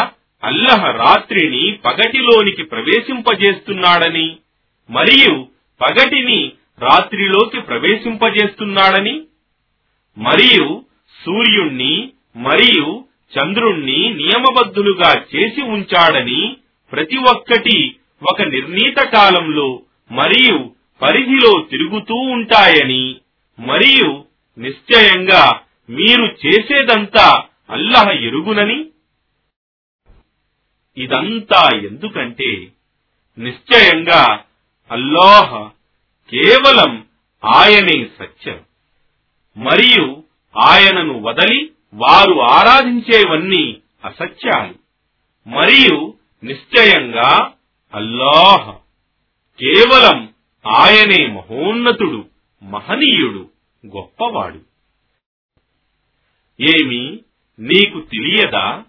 అల్లహ రాత్రిని పగటిలోనికి ప్రవేశింపజేస్తున్నాడని మరియు పగటిని రాత్రిలోకి ప్రవేశింపజేస్తున్నాడని మరియు సూర్యుణ్ణి మరియు చంద్రుణ్ణి నియమబద్ధులుగా చేసి ఉంచాడని ప్రతి ఒక్కటి ఒక నిర్ణీత కాలంలో మరియు పరిధిలో తిరుగుతూ ఉంటాయని మరియు నిశ్చయంగా మీరు చేసేదంతా అల్లహ ఎరుగునని? ఇదంతా ఎందుకంటే నిశ్చయంగా అల్లాహ కేవలం ఆయనే సత్యం. మరియు ఆయనను వదలి వారు ఆరాధించేవన్నీ అసత్యాలు. మరియు నిశ్చయంగా అల్లాహ్ కేవలం ఆయనే మహోన్నతుడు మహనీయుడు గొప్పవాడు. ఏమి నీకు తెలియదా?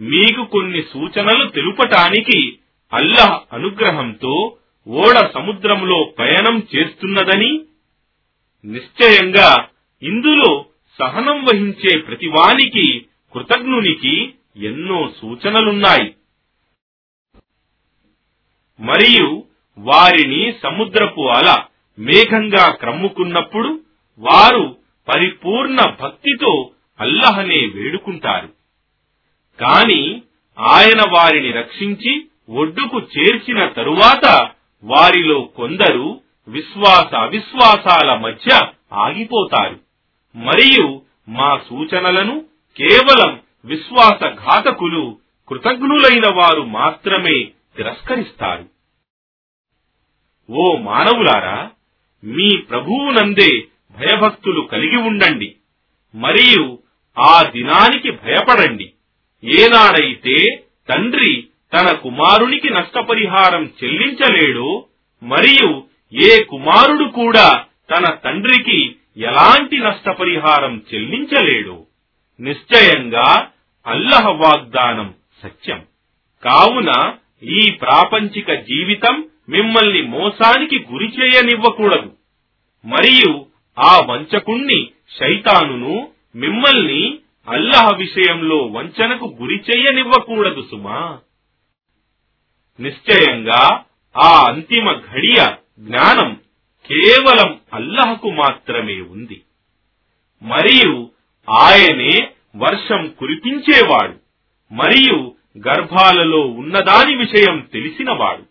మీకు కొన్ని సూచనలు తెలుపటానికి అల్లాహ్ అనుగ్రహంతో ఓడ సముద్రంలో పయనం చేస్తున్నదని నిశ్చయంగా ఇందులో సహనం వహించే ప్రతివానికి కృతజ్ఞునికి ఎన్నో సూచనలున్నాయి. మరియు వారిని సముద్రపు అల మేఘంగా క్రమ్ముకున్నప్పుడు వారు పరిపూర్ణ భక్తితో అల్లహనే వేడుకుంటారు. కాని ఆయన వారిని రక్షించి ఒడ్డుకు చేర్చిన తరువాత వారిలో కొందరు విశ్వాస అవిశ్వాసాల మధ్య ఆగిపోతారు. మరియు మా సూచనలను కేవలం విశ్వాసఘాతకులు కృతజ్ఞులైన వారు మాత్రమే తిరస్కరిస్తారు. ఓ మానవులారా మీ ప్రభువునందే భయభక్తులు కలిగి ఉండండి. మరియు ఆ దినానికి భయపడండి. ఏనాడైతే తండ్రి తన కుమారునికి నష్టపరిహారం చెల్లించలేడో మరియు ఏ కుమారుడు కూడా తన తండ్రికి ఎలాంటి నష్టపరిహారం చెల్లించలేడు నిశ్చయంగా అల్లహ వాగ్దానం సత్యం. కావున ఈ ప్రాపంచిక జీవితం మిమ్మల్ని మోసానికి గురి చేయనివ్వకూడదు. మరియు ఆ వంచకుణ్ణి శైతానును మిమ్మల్ని అల్లహ విషయంలో వంచనకు గురి చేయనివ్వకూడదు సుమా. నిశ్చయంగా ఆ అంతిమ ఘడియ జ్ఞానం కేవలం అల్లహకు మాత్రమే ఉంది. మరియు ఆయనే వర్షం కురిపించేవాడు. మరియు గర్భాలలో ఉన్నదాని విషయం తెలిసినవాడు.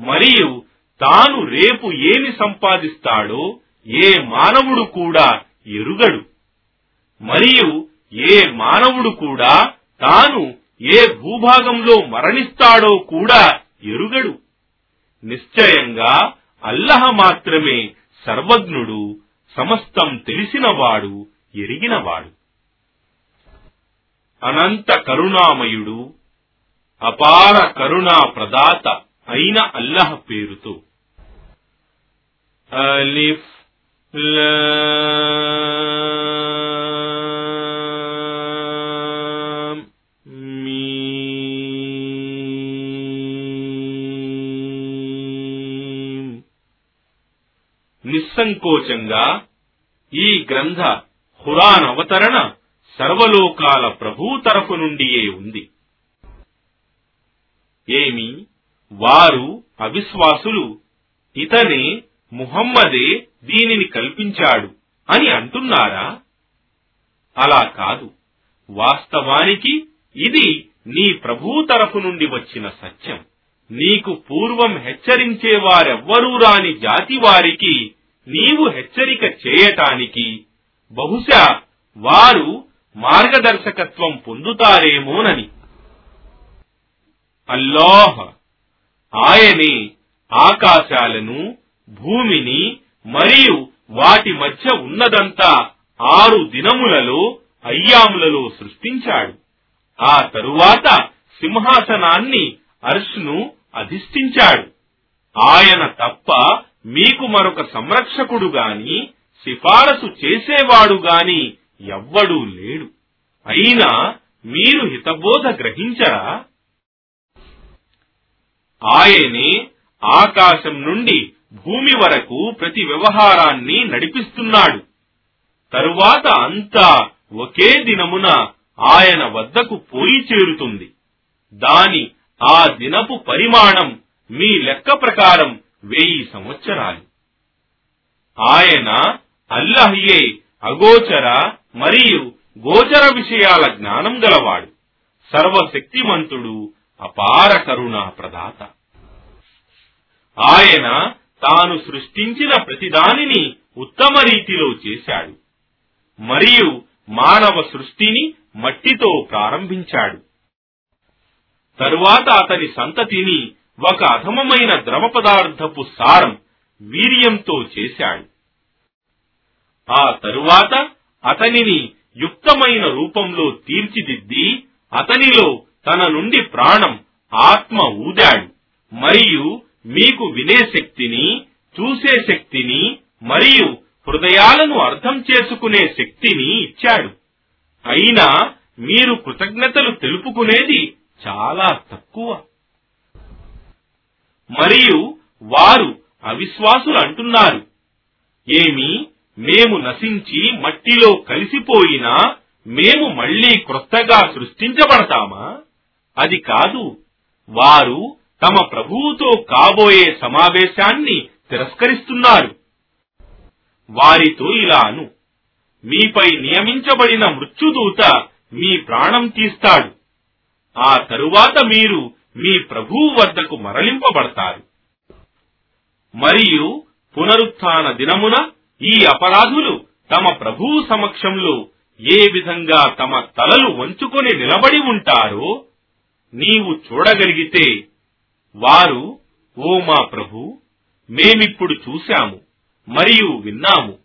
మరియు తాను రేపు ఏమి సంపాదిస్తాడో ఏ మానవుడు కూడా ఎరుగడు. మరియు ఏ మానవుడు కూడా తాను ఏ భూభాగంలో మరణిస్తాడో కూడా ఎరుగడు. నిశ్చయంగా అల్లహ మాత్రమే సర్వజ్ఞుడు సమస్తం తెలిసినవాడు ఎరిగినవాడు. అనంత కరుణామయుడు అపార కరుణా ప్రదాత అయిన అల్లహ పేరుతో. అలిఫ్ నిస్సంకోచంగా ఈ గ్రంథ హురాన్ అవతరణ సర్వలోకాల ప్రభు తరఫు నుండియే ఉంది. ఏమి? వారు అవిశ్వాసులు. ఇతనే ముహమ్మదే దీనిని కల్పించాడు అని అంటున్నారా? అలా కాదు. వాస్తవానికి ఇది నీ ప్రభూ తరఫు నుండి వచ్చిన సత్యం. నీకు పూర్వం హెచ్చరించేవారెవ్వరూ రాని జాతి వారికి నీవు హెచ్చరిక చేయటానికి బహుశా వారు మార్గదర్శకత్వం పొందుతారేమోనని. అల్లాహ్ ఆయనే ఆకాశాలను భూమిని మరియు వాటి మధ్య ఉన్నదంతా ఆరు దినములలో అయ్యాములలో సృష్టించాడు. ఆ తరువాత సింహాసనాన్ని అర్ష్ను అధిష్ఠించాడు. ఆయన తప్ప మీకు మరొక సంరక్షకుడు గాని సిఫారసు చేసేవాడు గాని ఎవ్వడూ లేడు. అయినా మీరు హితబోధ గ్రహించరా? ఆయనే ఆకాశం నుండి భూమి వరకు ప్రతి వ్యవహారాన్ని నడిపిస్తున్నాడు. తరువాత అంతా ఒకే దినమున ఆయన వద్దకు పోయి చేరుతుంది. దాని ఆ దినపు పరిమాణం మీ లెక్క ప్రకారం వెయ్యి సంవత్సరాలు. ఆయన అల్లహయే అగోచర మరియు గోచర విషయాల జ్ఞానం గలవాడు. సర్వశక్తిమంతుడు అపార కరుణా ప్రదాత. ఆయన తాను సృష్టించిన ప్రతిదానిని ఉత్తమ రీతిలో చేశాడు. మరియు మానవ సృష్టిని మట్టితో ప్రారంభించాడు. తరువాత అతని సంతతిని ఒక అధమమైన ద్రవ పదార్థపు సారం వీర్యంతో చేశాడు. ఆ తరువాత అతనిని యుక్తమైన రూపంలో తీర్చిదిద్ది అతనిలో తన నుండి ప్రాణం ఆత్మ ఊదాడు. మరియు మీకు వినే శక్తిని చూసే శక్తిని మరియు హృదయాలను అర్థం చేసుకునే శక్తిని ఇచ్చాడు. అయినా మీరు కృతజ్ఞతలు తెలుపుకునేది చాలా తక్కువ. మరియు వారు అవిశ్వాసులు అంటున్నారు. ఏమి మేము నశించి మట్టిలో కలిసిపోయినా మేము మళ్ళీ క్రొత్తగా సృష్టించబడతామా? అది కాదు. వారు తమ ప్రభువుతో కాబోయే సమావేశాన్ని తిరస్కరిస్తున్నారు. వారితో ఇలాను. మీపై నియమించబడిన మృత్యుదూత మీ ప్రాణం తీస్తాడు. ఆ తరువాత మీరు మీ ప్రభువు వద్దకు మరలింపబడతారు. మరియు పునరుత్న దినమున ఈ అపరాధులు తమ ప్రభువు సమక్షంలో ఏ విధంగా తమ తలలు వంచుకొని నిలబడి ఉంటారో నీవు చూడగలిగితే వారు ఓ మా ప్రభు మేమిప్పుడు చూశాము మరియు విన్నాము.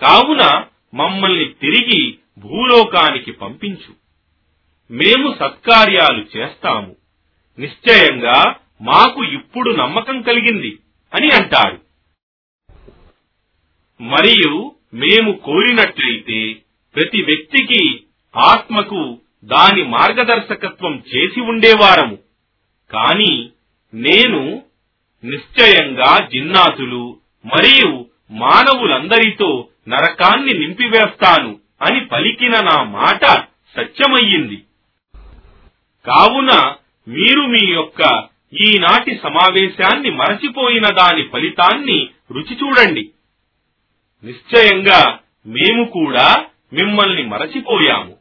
కావున మమ్మల్ని తిరిగి భూలోకానికి పంపించు. మేము సత్కార్యాలు చేస్తాము. నిశ్చయంగా మాకు ఇప్పుడు నమ్మకం కలిగింది అని అంటారు. మరియు మేము కోరినట్లయితే ప్రతి వ్యక్తికి ఆత్మకు దాని మార్గదర్శకత్వం చేసి ఉండేవారము. కాని నేను నిశ్చయంగా జిన్నాతులు మరియు మానవులందరితో నరకాన్ని నింపివేస్తాను అని పలికిన నా మాట సత్యమయ్యింది. కావున మీరు మీ యొక్క ఈనాటి సమావేశాన్ని మరచిపోయిన దాని ఫలితాన్ని రుచి చూడండి. నిశ్చయంగా మేము కూడా మిమ్మల్ని మరచిపోయాము.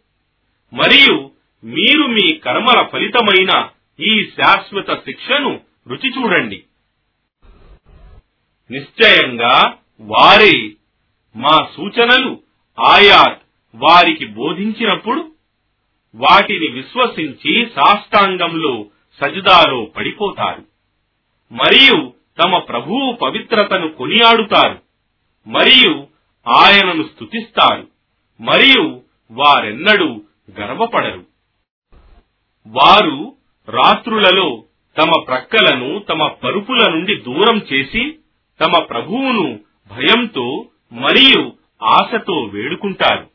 మరియు మీరు మీ కర్మల ఫలితమైన ఈ శాశ్వత శిక్షను రుచి చూడండి. నిశ్చయంగా వారే మా సూచనలు ఆయాత్ వారికి బోధించినప్పుడు వాటిని విశ్వసించి సాష్టాంగంలో సజదాలో పడిపోతారు. మరియు తమ ప్రభువు పవిత్రతను కొనియాడుతారు. మరియు ఆయనను స్తుతిస్తారు. మరియు వారెన్నడూ గర్వపడరు. వారు రాత్రులలో తమ ప్రక్కలను తమ పరుపుల నుండి దూరం చేసి తమ ప్రభువును భయంతో మరియు ఆశతో వేడుకుంటారు.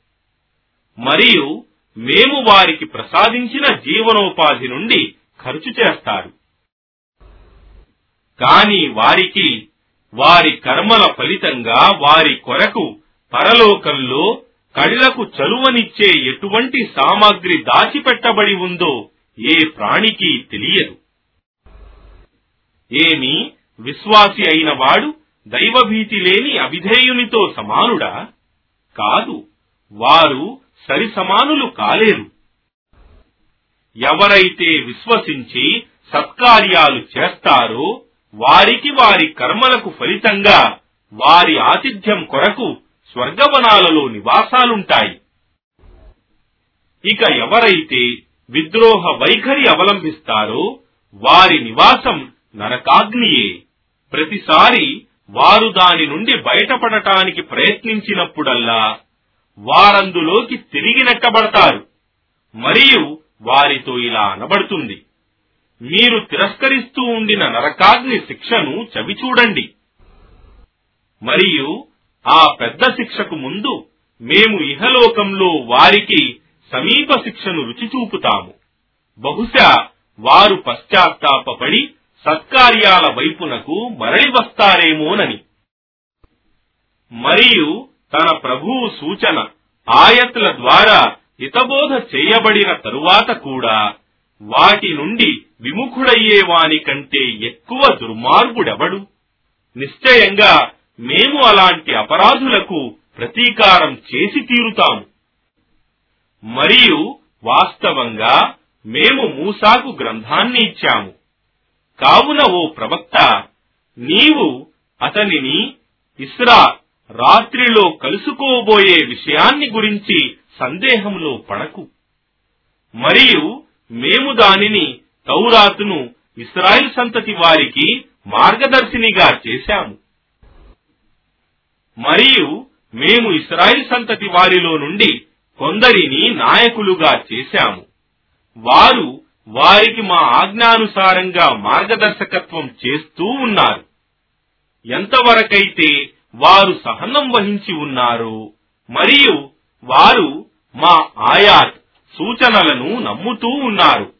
మరియు మేము వారికి ప్రసాదించిన జీవనోపాధి నుండి ఖర్చు చేస్తారు. కాని వారికి వారి కర్మల ఫలితంగా వారి కొరకు పరలోకంలో కళ్ళకు చలువనిచ్చే ఎటువంటి సామాగ్రి దాచిపెట్టబడి ఉందో ఏ ప్రాణికి తెలియదు. ఏమి విశ్వాసి అయిన వాడు దైవభీతి లేని అవిధేయునితో సమానుడా? కాదు వారు సరి సమానులు కాలేరు. ఎవరైతే విశ్వసించి సత్కార్యాలు చేస్తారో వారికి వారి కర్మలకు ఫలితంగా వారి ఆతిథ్యం కొరకు స్వర్గవనాలలో నివాసాలుంటాయి. ఇక ఎవరైతే విద్రోహ వైఖరి అవలంబిస్తారో వారి నివాసం నరకాగ్నియే. ప్రతిసారి వారు దాని నుండి బయటపడటానికి ప్రయత్నించినప్పుడల్లా వారందులోకి తిరిగి నెట్టబడతారు. మరియు వారితో ఇలా అనబడుతుంది. మీరు తిరస్కరిస్తూ ఉండిన నరకాగ్ని శిక్షను చవిచూడండి. మరియు ఆ పెద్ద శిక్షకు ముందు మేము ఇహలోకంలో వారికి సమీప శిక్షను రుచి చూపుతాము. బహుశా వారు పశ్చాత్తాపడి సత్కార్యాల వైపునకు మరలి వస్తారేమోనని మరియు తన ప్రభువు సూచన ఆయత్ల ద్వారా హితబోధ చేయబడిన తరువాత కూడా వాటి నుండి విముఖుడయ్యేవాని కంటే ఎక్కువ దుర్మార్గుడెవడు? నిశ్చయంగా మేము అలాంటి అపరాధులకు ప్రతీకారం చేసి తీరుతాము. మరియు వాస్తవంగా మేము మూసాకు గ్రంథాన్ని ఇచ్చాము. కావున ఓ ప్రవక్త నీవు అతనిని ఇస్రా రాత్రిలో కలుసుకోబోయే విషయాన్ని గురించి సందేహంలో పడకు. మరియు మేము దానిని తౌరాతును ఇస్రాయిల్ సంతతి వారికి మార్గదర్శినిగా చేశాము. మరియు మేము ఇస్రాయిల్ సంతతి వారిలో నుండి కొందరిని నాయకులుగా చేశాము. వారు వారికి మా ఆజ్ఞానుసారంగా మార్గదర్శకత్వం చేస్తూ ఉన్నారు. ఎంతవరకైతే వారు సహనం వహించి ఉన్నారు మరియు వారు మా ఆయాత్ సూచనలను నమ్ముతూ ఉన్నారు.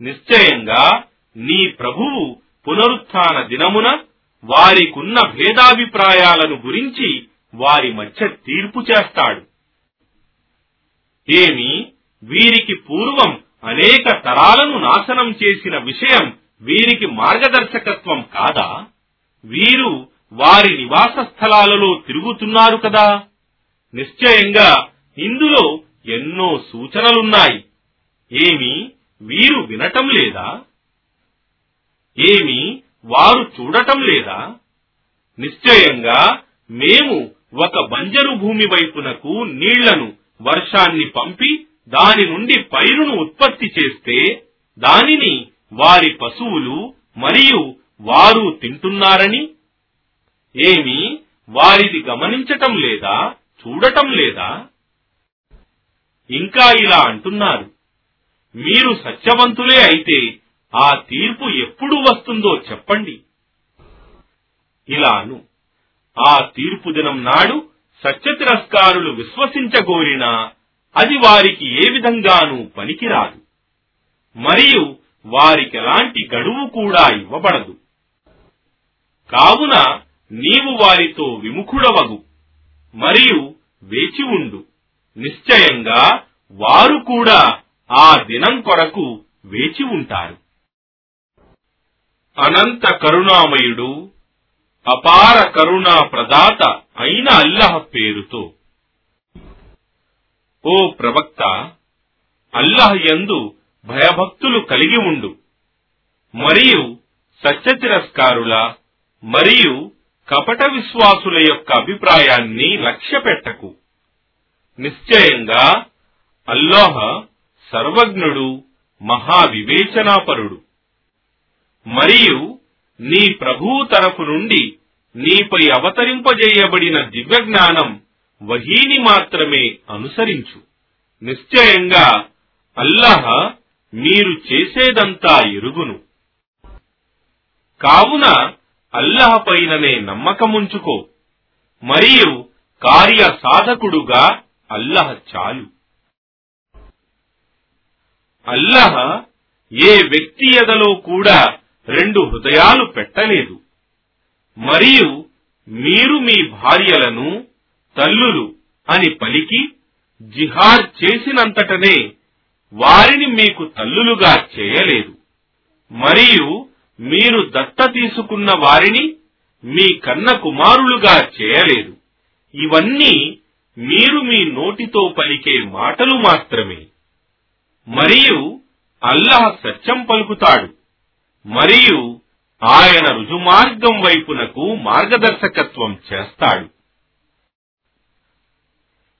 నిశ్చయంగా నీ ప్రభువు పునరుత్న దినమున వారికున్న భేదాభిప్రాయాలను గురించి వారి మధ్య తీర్పు చేస్తాడు. ఏమి వీరికి పూర్వం అనేక తరాలను నాశనం చేసిన విషయం వీరికి మార్గదర్శకత్వం కాదా? వీరు వారి నివాస స్థలాలలో తిరుగుతున్నారు కదా? నిశ్చయంగా ఇందులో ఎన్నో సూచనలున్నాయి. ఏమి వీరు వినటం లేదా? ఏమి వారు చూడటం లేదా? నిశ్చయంగా మేము ఒక బంజరు భూమి వైపునకు నీళ్ళను వర్షాన్ని పంపి దాని నుండి పైరును ఉత్పత్తి చేస్తే దానిని వారి పశువులు మరియు వారు తింటున్నారని? ఏమి వారిది గమనించటం లేదా? చూడటం లేదా? ఇంకా ఇలా అంటున్నారు. మీరు సత్యవంతులే అయితే ఆ తీర్పు ఎప్పుడు వస్తుందో చెప్పండి. ఇలాను ఆ తీర్పు దినం నాడు సత్య తిరస్కారులు విశ్వసించగోరినా అది వారికి ఏ విధంగానూ పనికిరాదు. మరియు వారికెలాంటి గడువు కూడా ఇవ్వబడదు. కావున నీవు వారితో విముఖుడవగు మరియు వేచి ఉండు. నిశ్చయంగా వారు కూడా ఆ దినం కొరకు వేచి ఉంటారు. అనంత కరుణామయుడు అపార కరుణా ప్రదాత అయిన అల్లహ పేరుతో. ఓ ప్రవక్త అల్లహ యందు భయభక్తులు కలిగి ఉండు. మరియు సత్య తిరస్కారుల మరియు కపట విశ్వాసుల యొక్క అభిప్రాయాన్ని లక్ష్యపెట్టకు. నిశ్చయంగా అల్లోహ సర్వజ్ఞుడు మహావివేచనాపరుడు. మరియు నీ ప్రభువు తరపు నుండి నీపై అవతరింపజేయబడిన దివ్యజ్ఞానం వహీని మాత్రమే అనుసరించు. నిశ్చయంగా అల్లహ మీరు చేసేదంతా ఎరుగును. కావున అల్లహ పైననే నమ్మకముంచుకో. మరియు కార్య సాధకుడుగా అల్లహ చాలు. అల్లహ ఏ వ్యక్తి ఎదలో కూడా రెండు హృదయాలు పెట్టలేదు. మరియు మీరు మీ భార్యలను తల్లులు అని పలికి జిహాద్ చేసినంతటనే వారిని మీకు తల్లులుగా చేయలేదు. మరియు మీరు దత్త తీసుకున్న వారిని మీ కన్న కుమారులుగా చేయలేదు. ఇవన్నీ మీరు మీ నోటితో పలికే మాటలు మాత్రమే. మరియు అల్లాహ్ సత్యం పలుకుతాడు. మరియు ఆయన రుజుమార్గం వైపునకు మార్గదర్శకత్వం చేస్తాడు.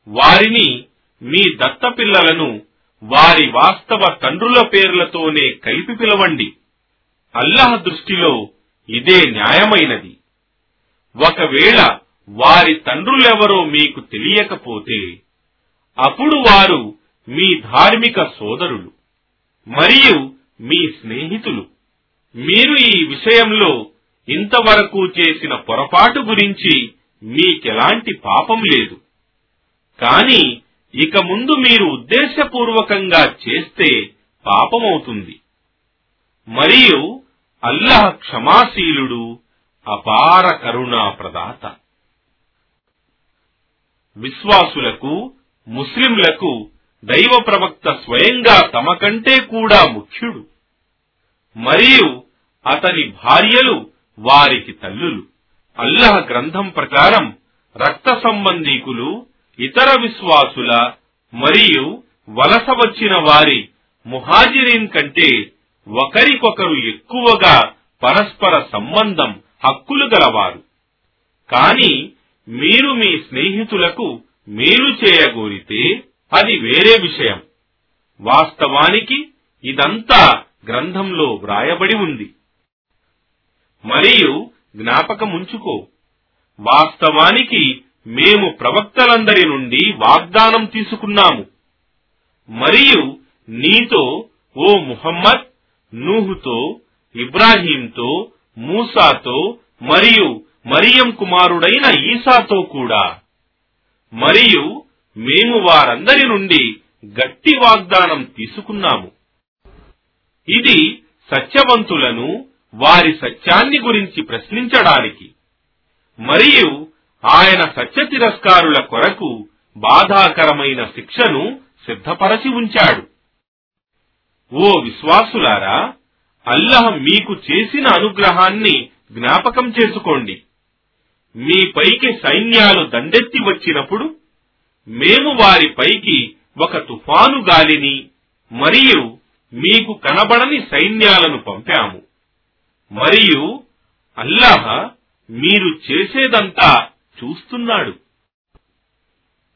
వారిని మీ దత్తపిల్లలను వారి వాస్తవ తండ్రుల పేర్లతోనే కలిపి పిలవండి. అల్లహ దృష్టిలో ఇదే న్యాయమైనది. ఒకవేళ వారి తండ్రులెవరో మీకు తెలియకపోతే అప్పుడు వారు మీ ధార్మిక సోదరులు మరియు మీ స్నేహితులు. మీరు ఈ విషయంలో ఇంతవరకు చేసిన పొరపాటు గురించి మీకెలాంటి పాపం లేదు. కాని ఇక ముందు మీరు ఉద్దేశపూర్వకంగా చేస్తే పాపమవుతుంది. మరియు అల్లహ క్షమాశీలుడు అపార కరుణా ప్రదాత విశ్వాసులకు ముస్లింలకు దైవ ప్రవక్త స్వయంగా తమ కంటే కూడా ముఖ్యుడు. మరియు అతని భార్యలు వారికి తల్లులు. అల్లహ గ్రంథం ప్రకారం రక్త సంబంధీకులు ఇతర విశ్వాసుల మరియు వలస వచ్చిన వారి ముహాజిరీన్ కంటే ఒకరికొకరు ఎక్కువగా పరస్పర సంబంధం హక్కులు గలవారు. కాని మీరు మీ స్నేహితులకు మేలు చేయగోరితే అది వేరే విషయం. వాస్తవానికి ఇదంతా గ్రంథంలో వ్రాయబడి ఉంది. మరియు జ్ఞాపకముంచుకో వాస్తవానికి మేము ప్రవక్తలందరి నుండి వాగ్దానం తీసుకున్నాము. మరియు నీతో ఓ ముహమ్మద్ నూహుతో ఇబ్రాహీంతో మూసాతో మరియు మరియం కుమారుడైన ఈసాతో కూడా. మరియు మేము వారందరి నుండి గట్టి వాగ్దానం తీసుకున్నాము. ఇది సత్యవంతులను వారి సత్యాన్ని గురించి ప్రశ్నించడానికి మరియు ఆయన సత్య తిరస్కారుల కొరకు బాధాకరమైన శిక్షను సిద్ధపరచి ఉంచాడు. ఓ విశ్వాసులారా అల్లహ మీకు చేసిన అనుగ్రహాన్ని జ్ఞాపకం చేసుకోండి. మీ పైకి సైన్యాలు దండెత్తి వచ్చినప్పుడు మేము వారి పైకి ఒక తుఫాను గాలిని మరియు మీకు కనబడని సైన్యాలను పంపాము. మరియు అల్లాహ్ మీరు చేసేదంతా చూస్తున్నాడు.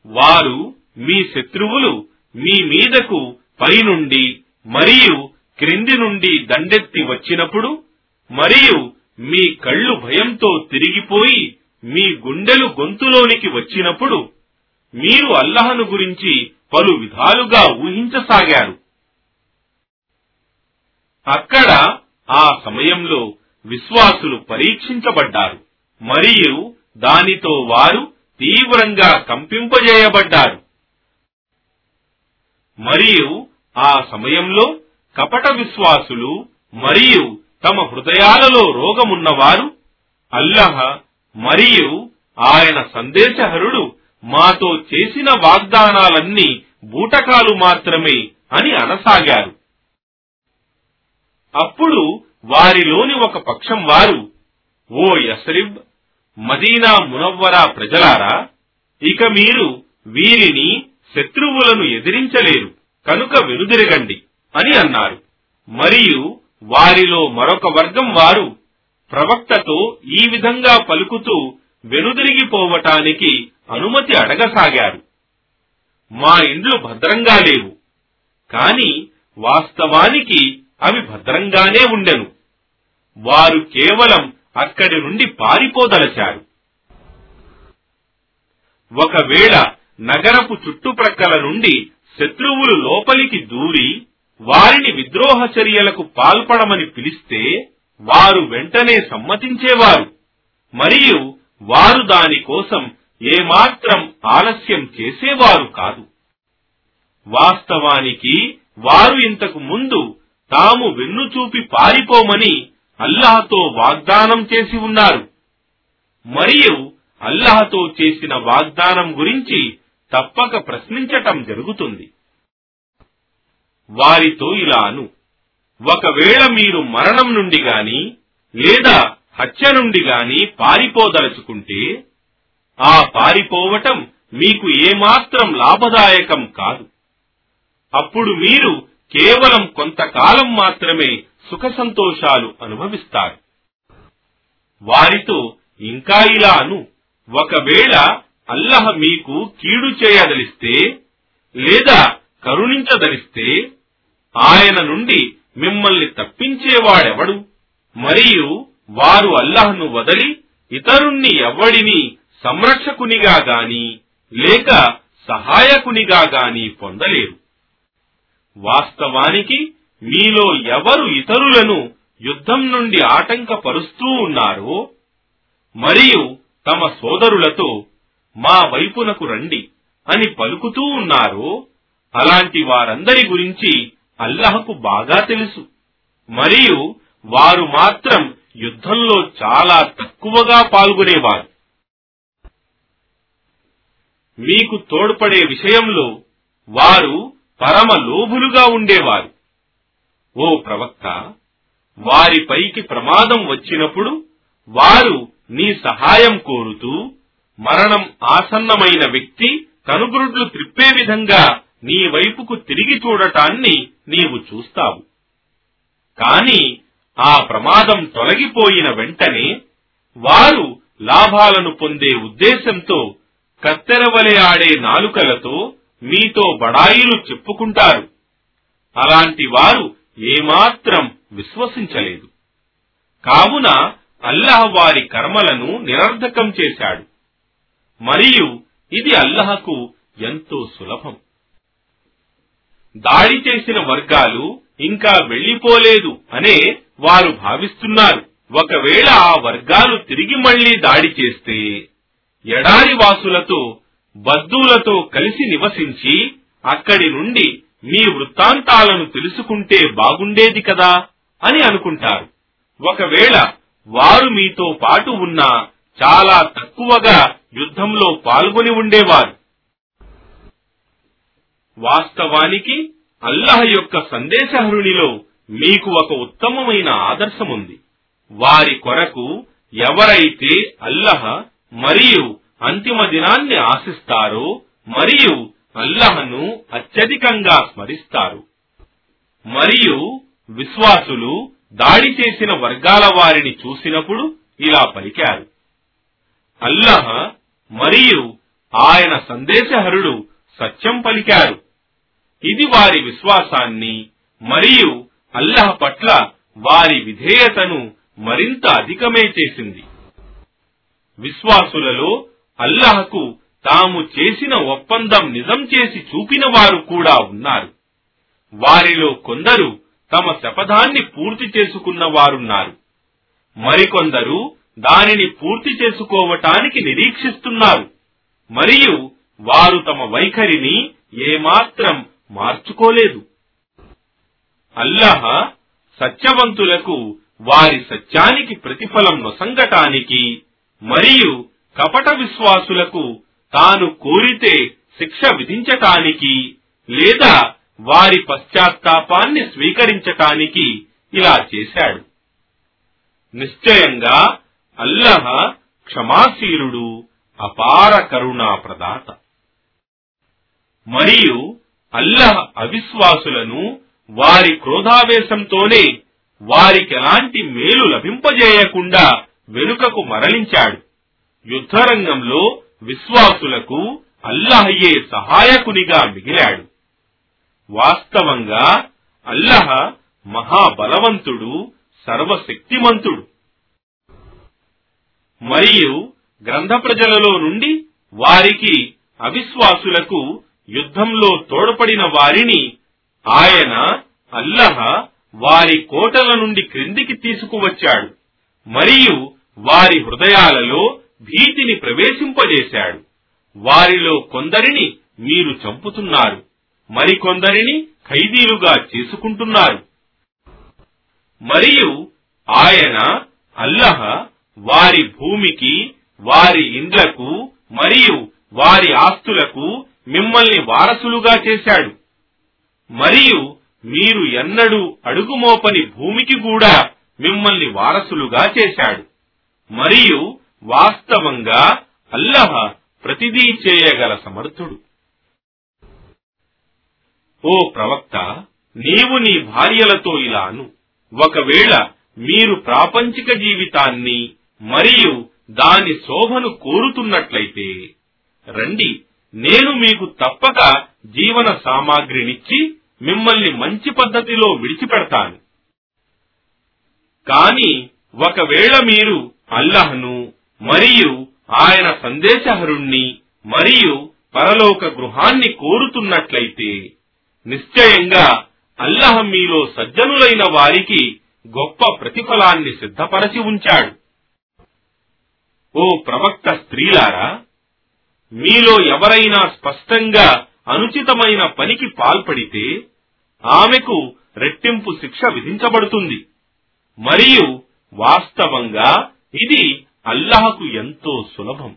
వారు మీ శత్రువులు మీ మీదకు పైనుండి మరియు క్రింది నుండి దండెత్తి వచ్చినప్పుడు మరియు మీ కళ్ళు భయంతో తిరిగిపోయి మీ గుండెలు గొంతులోనికి వచ్చినప్పుడు మీరు అల్లహను గురించి పలు విధాలుగా ఊహించసాగారు. అక్కడ ఆ సమయంలో విశ్వాసులు పరీక్షించబడ్డారు. మరియు దానితో వారు తీవ్రంగా కంపింపజేయబడ్డారు. మరియు ఆ సమయంలో కపట విశ్వాసులు మరియు తమ హృదయాలలో రోగమున్నవారు అల్లహ మరియు ఆయన సందేశహరుడు మాతో చేసిన వాగ్దానాలన్నీ బూటకాలు మాత్రమే అని అనసాగారు. అప్పుడు వారిలోని ఒక పక్షం వారు ఓ యస్రిబ్ మదీనా మునవ్వరా ప్రజలారా ఇక మీరు వీరిని శత్రువులను ఎదిరించలేరు కనుక వెనుదిరగండి అని అన్నారు. మరియు వారిలో మరొక వర్గం వారు ప్రవక్తతో ఈ విధంగా పలుకుతూ వెనుదిరిగిపోవటానికి అనుమతి అడగసాగారు. మా ఇండ్లు భద్రంగా లేవు కాని వాస్తవానికి అవి భద్రంగానే ఉండెను. వారు కేవలం అక్కడి నుండి పారిపోదలచారు. ఒకవేళ నగరపు చుట్టుప్రక్కల నుండి శత్రువులు లోపలికి దూరి వారిని విద్రోహ చర్యలకు పాల్పడమని పిలిస్తే వారు వెంటనే సమ్మతించేవారు. మరియు వారు దానికోసం ఏమాత్రం ఆలస్యం చేసేవారు కాదు. వాస్తవానికి వారు ఇంతకు ముందు తాము వెన్ను చూపి పారిపోమని అల్లాహతో వాగ్దానం చేసి ఉన్నారు. మరియు అల్లాహతో చేసిన వాగ్దానం గురించి తప్పక ప్రశ్నించటం జరుగుతుంది. వారితో ఇలాను. ఒకవేళ మీరు మరణం నుండి గాని లేదా హత్య నుండి గాని పారిపోదలుచుకుంటే ఆ పారిపోవటం మీకు ఏమాత్రం లాభదాయకం కాదు. అప్పుడు మీరు కేవలం కొంతకాలం మాత్రమే సుఖ సంతోషాలు అనుభవిస్తారు. వారితో ఇంకా ఇలాను ఒకవేళ అల్లహ మీకు కీడు చేయదలిస్తే లేదా కరుణించదలిస్తే ఆయన నుండి మిమ్మల్ని తప్పించేవాడెవడు? మరియు వారు అల్లహను వదలి ఇతరుణ్ణి ఎవ్వడిని సంరక్షకునిగా గాని లేక సహాయకునిగా గాని పొందలేరు. వాస్తవానికి మీలో ఎవరు ఇతరులను యుద్ధం నుండి ఆటంకపరుస్తూ ఉన్నారో మరియు తమ సోదరులతో మా వైపునకు రండి అని పలుకుతూ ఉన్నారో అలాంటి వారందరి గురించి అల్లహకు బాగా తెలుసు. మరియు వారు మాత్రం యుద్ధంలో చాలా తక్కువగా పాల్గొనేవారు. మీకు తోడ్పడే విషయంలో వారు పరమ లోభులుగా ఉండేవారు. ఓ ప్రవక్త వారిపైకి ప్రమాదం వచ్చినప్పుడు వారు నీ సహాయం కోరుతూ మరణం ఆసన్నమైన వ్యక్తి కనుగురుడ్లు త్రిప్పే విధంగా నీ వైపుకు తిరిగి చూడటాన్ని నీవు చూస్తావు. కాని ఆ ప్రమాదం తొలగిపోయిన వెంటనే వారు లాభాలను పొందే ఉద్దేశంతో కత్తెరవలే ఆడే నాలుకలతో మీతో బడాయిలు చెప్పుకుంటారు. అలాంటి వారు ఏమాత్రం విశ్వసించలేదు. కావున అల్లహ వారి కర్మలను నిరర్ధకం చేశాడు. మరియు ఇది అల్లహకు ఎంతో సులభం. దాడి చేసిన వర్గాలు ఇంకా వెళ్ళిపోలేదు అనే వారు భావిస్తున్నారు. ఒకవేళ ఆ వర్గాలు తిరిగి మళ్ళీ దాడి చేస్తే ఎడారి వాసులతో బద్దూలతో కలిసి నివసించి అక్కడి నుండి మీ వృత్తాంతాలను తెలుసుకుంటే బాగుండేది కదా అని అనుకుంటారు. ఒకవేళ వారు మీతో పాటు ఉన్నా చాలా తక్కువగా యుద్ధంలో పాల్గొని ఉండేవారు. వాస్తవానికి అల్లహ యొక్క సందేశహరునిలో మీకు ఒక ఉత్తమమైన ఆదర్శముంది. వారి కొరకు ఎవరైతే అల్లహ మరియు అంతిమ దినాన్ని ఆశిస్తారు మరియు అల్లహను అత్యధికంగా స్మరిస్తారు. మరియు విశ్వాసులు దాడి చేసిన వర్గాల వారిని చూసినప్పుడు ఇలా పలికారు. అల్లహ మరియు ఆయన సందేశహరుడు సత్యం పలికారు. ఇది వారి విశ్వాసాన్ని మరియు అల్లహ పట్ల వారి విధేయతను మరింత అధికమే చేసింది. విశ్వాసులలో అల్లాహకు తాము చేసిన ఒప్పందం నిజం చేసి చూపిన వారు కూడా ఉన్నారు. వారిలో కొందరు తమ శపథాన్ని పూర్తి చేసుకున్న వారున్నారు. మరికొందరు దానిని పూర్తి చేసుకోవటానికి నిరీక్షిస్తున్నారు. మరియు వారు తమ వైఖరిని ఏమాత్రం మార్చుకోలేదు. అల్లాహ సత్యవంతులకు వారి సత్యానికి ప్రతిఫలం నొసంగటానికి మరియు కపట విశ్వాసులకు తాను కోరితే శిక్ష విధించటానికి లేదా వారి పశ్చాత్తాపాన్ని స్వీకరించటానికి ఇలా చేశాడు. నిశ్చయంగా అల్లహ క్షమాశీలుడు అపార కరుణా ప్రదాత. మరియు అల్లహ అవిశ్వాసులను వారి క్రోధావేశంతోనే వారికెలాంటి మేలు లభింపజేయకుండా వెనుకకు మరలించాడు. యుద్ధరంగంలో విశ్వాసులకు అల్లహయ్యే సహాయకునిగా మిగిలాడు. వాస్తవంగా అల్లహ మహాబలవంతుడు సర్వశక్తిమంతుడు. మరియు గ్రంథ ప్రజలలో నుండి వారికి అవిశ్వాసులకు యుద్ధంలో తోడ్పడిన వారిని ఆయన అల్లహ వారి కోటల నుండి క్రిందికి తీసుకువచ్చాడు. మరియు వారి హృదయాలలో భీతిని ప్రవేశింపజేశాడు. వారిలో కొందరిని మీరు చంపుతున్నారు. మరికొందరిని ఖైదీలుగా చేసుకుంటున్నారు. మరియు ఆయన అల్లహ వారి భూమికి వారి ఇండ్లకు మరియు వారి ఆస్తులకు మిమ్మల్ని వారసులుగా చేశాడు. మరియు మీరు ఎన్నడూ అడుగుమోపని భూమికి కూడా మిమ్మల్ని వారసులుగా చేశాడు. మరియు వాస్తవంగా అల్లహ ప్రతిదీ చేయగల సమర్థుడు. ఓ ప్రవక్త నీవు నీ భార్యలతో ఇలాను. ఒకవేళ మీరు ప్రాపంచిక జీవితాన్ని మరియు దాని శోభను కోరుతున్నట్లయితే రండి నేను మీకు తప్పక జీవన సామాగ్రినిచ్చి మిమ్మల్ని మంచి పద్ధతిలో విడిచిపెడతాను. కాని ఒకవేళ మీరు అల్లహను మరియు ఆయన సందేశహరుణ్ణి మరియు పరలోక గృహాన్ని కోరుతున్నట్లయితే నిశ్చయంగా అల్లహ మీలో సజ్జనులైన వారికి గొప్ప ప్రతిఫలాన్ని సిద్ధపరచి ఉంచాడు. ఓ ప్రవక్త స్త్రీలారా మీలో ఎవరైనా స్పష్టంగా అనుచితమైన పనికి పాల్పడితే ఆమెకు రెట్టింపు శిక్ష విధించబడుతుంది. మరియు వాస్తవంగా ఇది అల్లాహకు ఎంతో సులభం.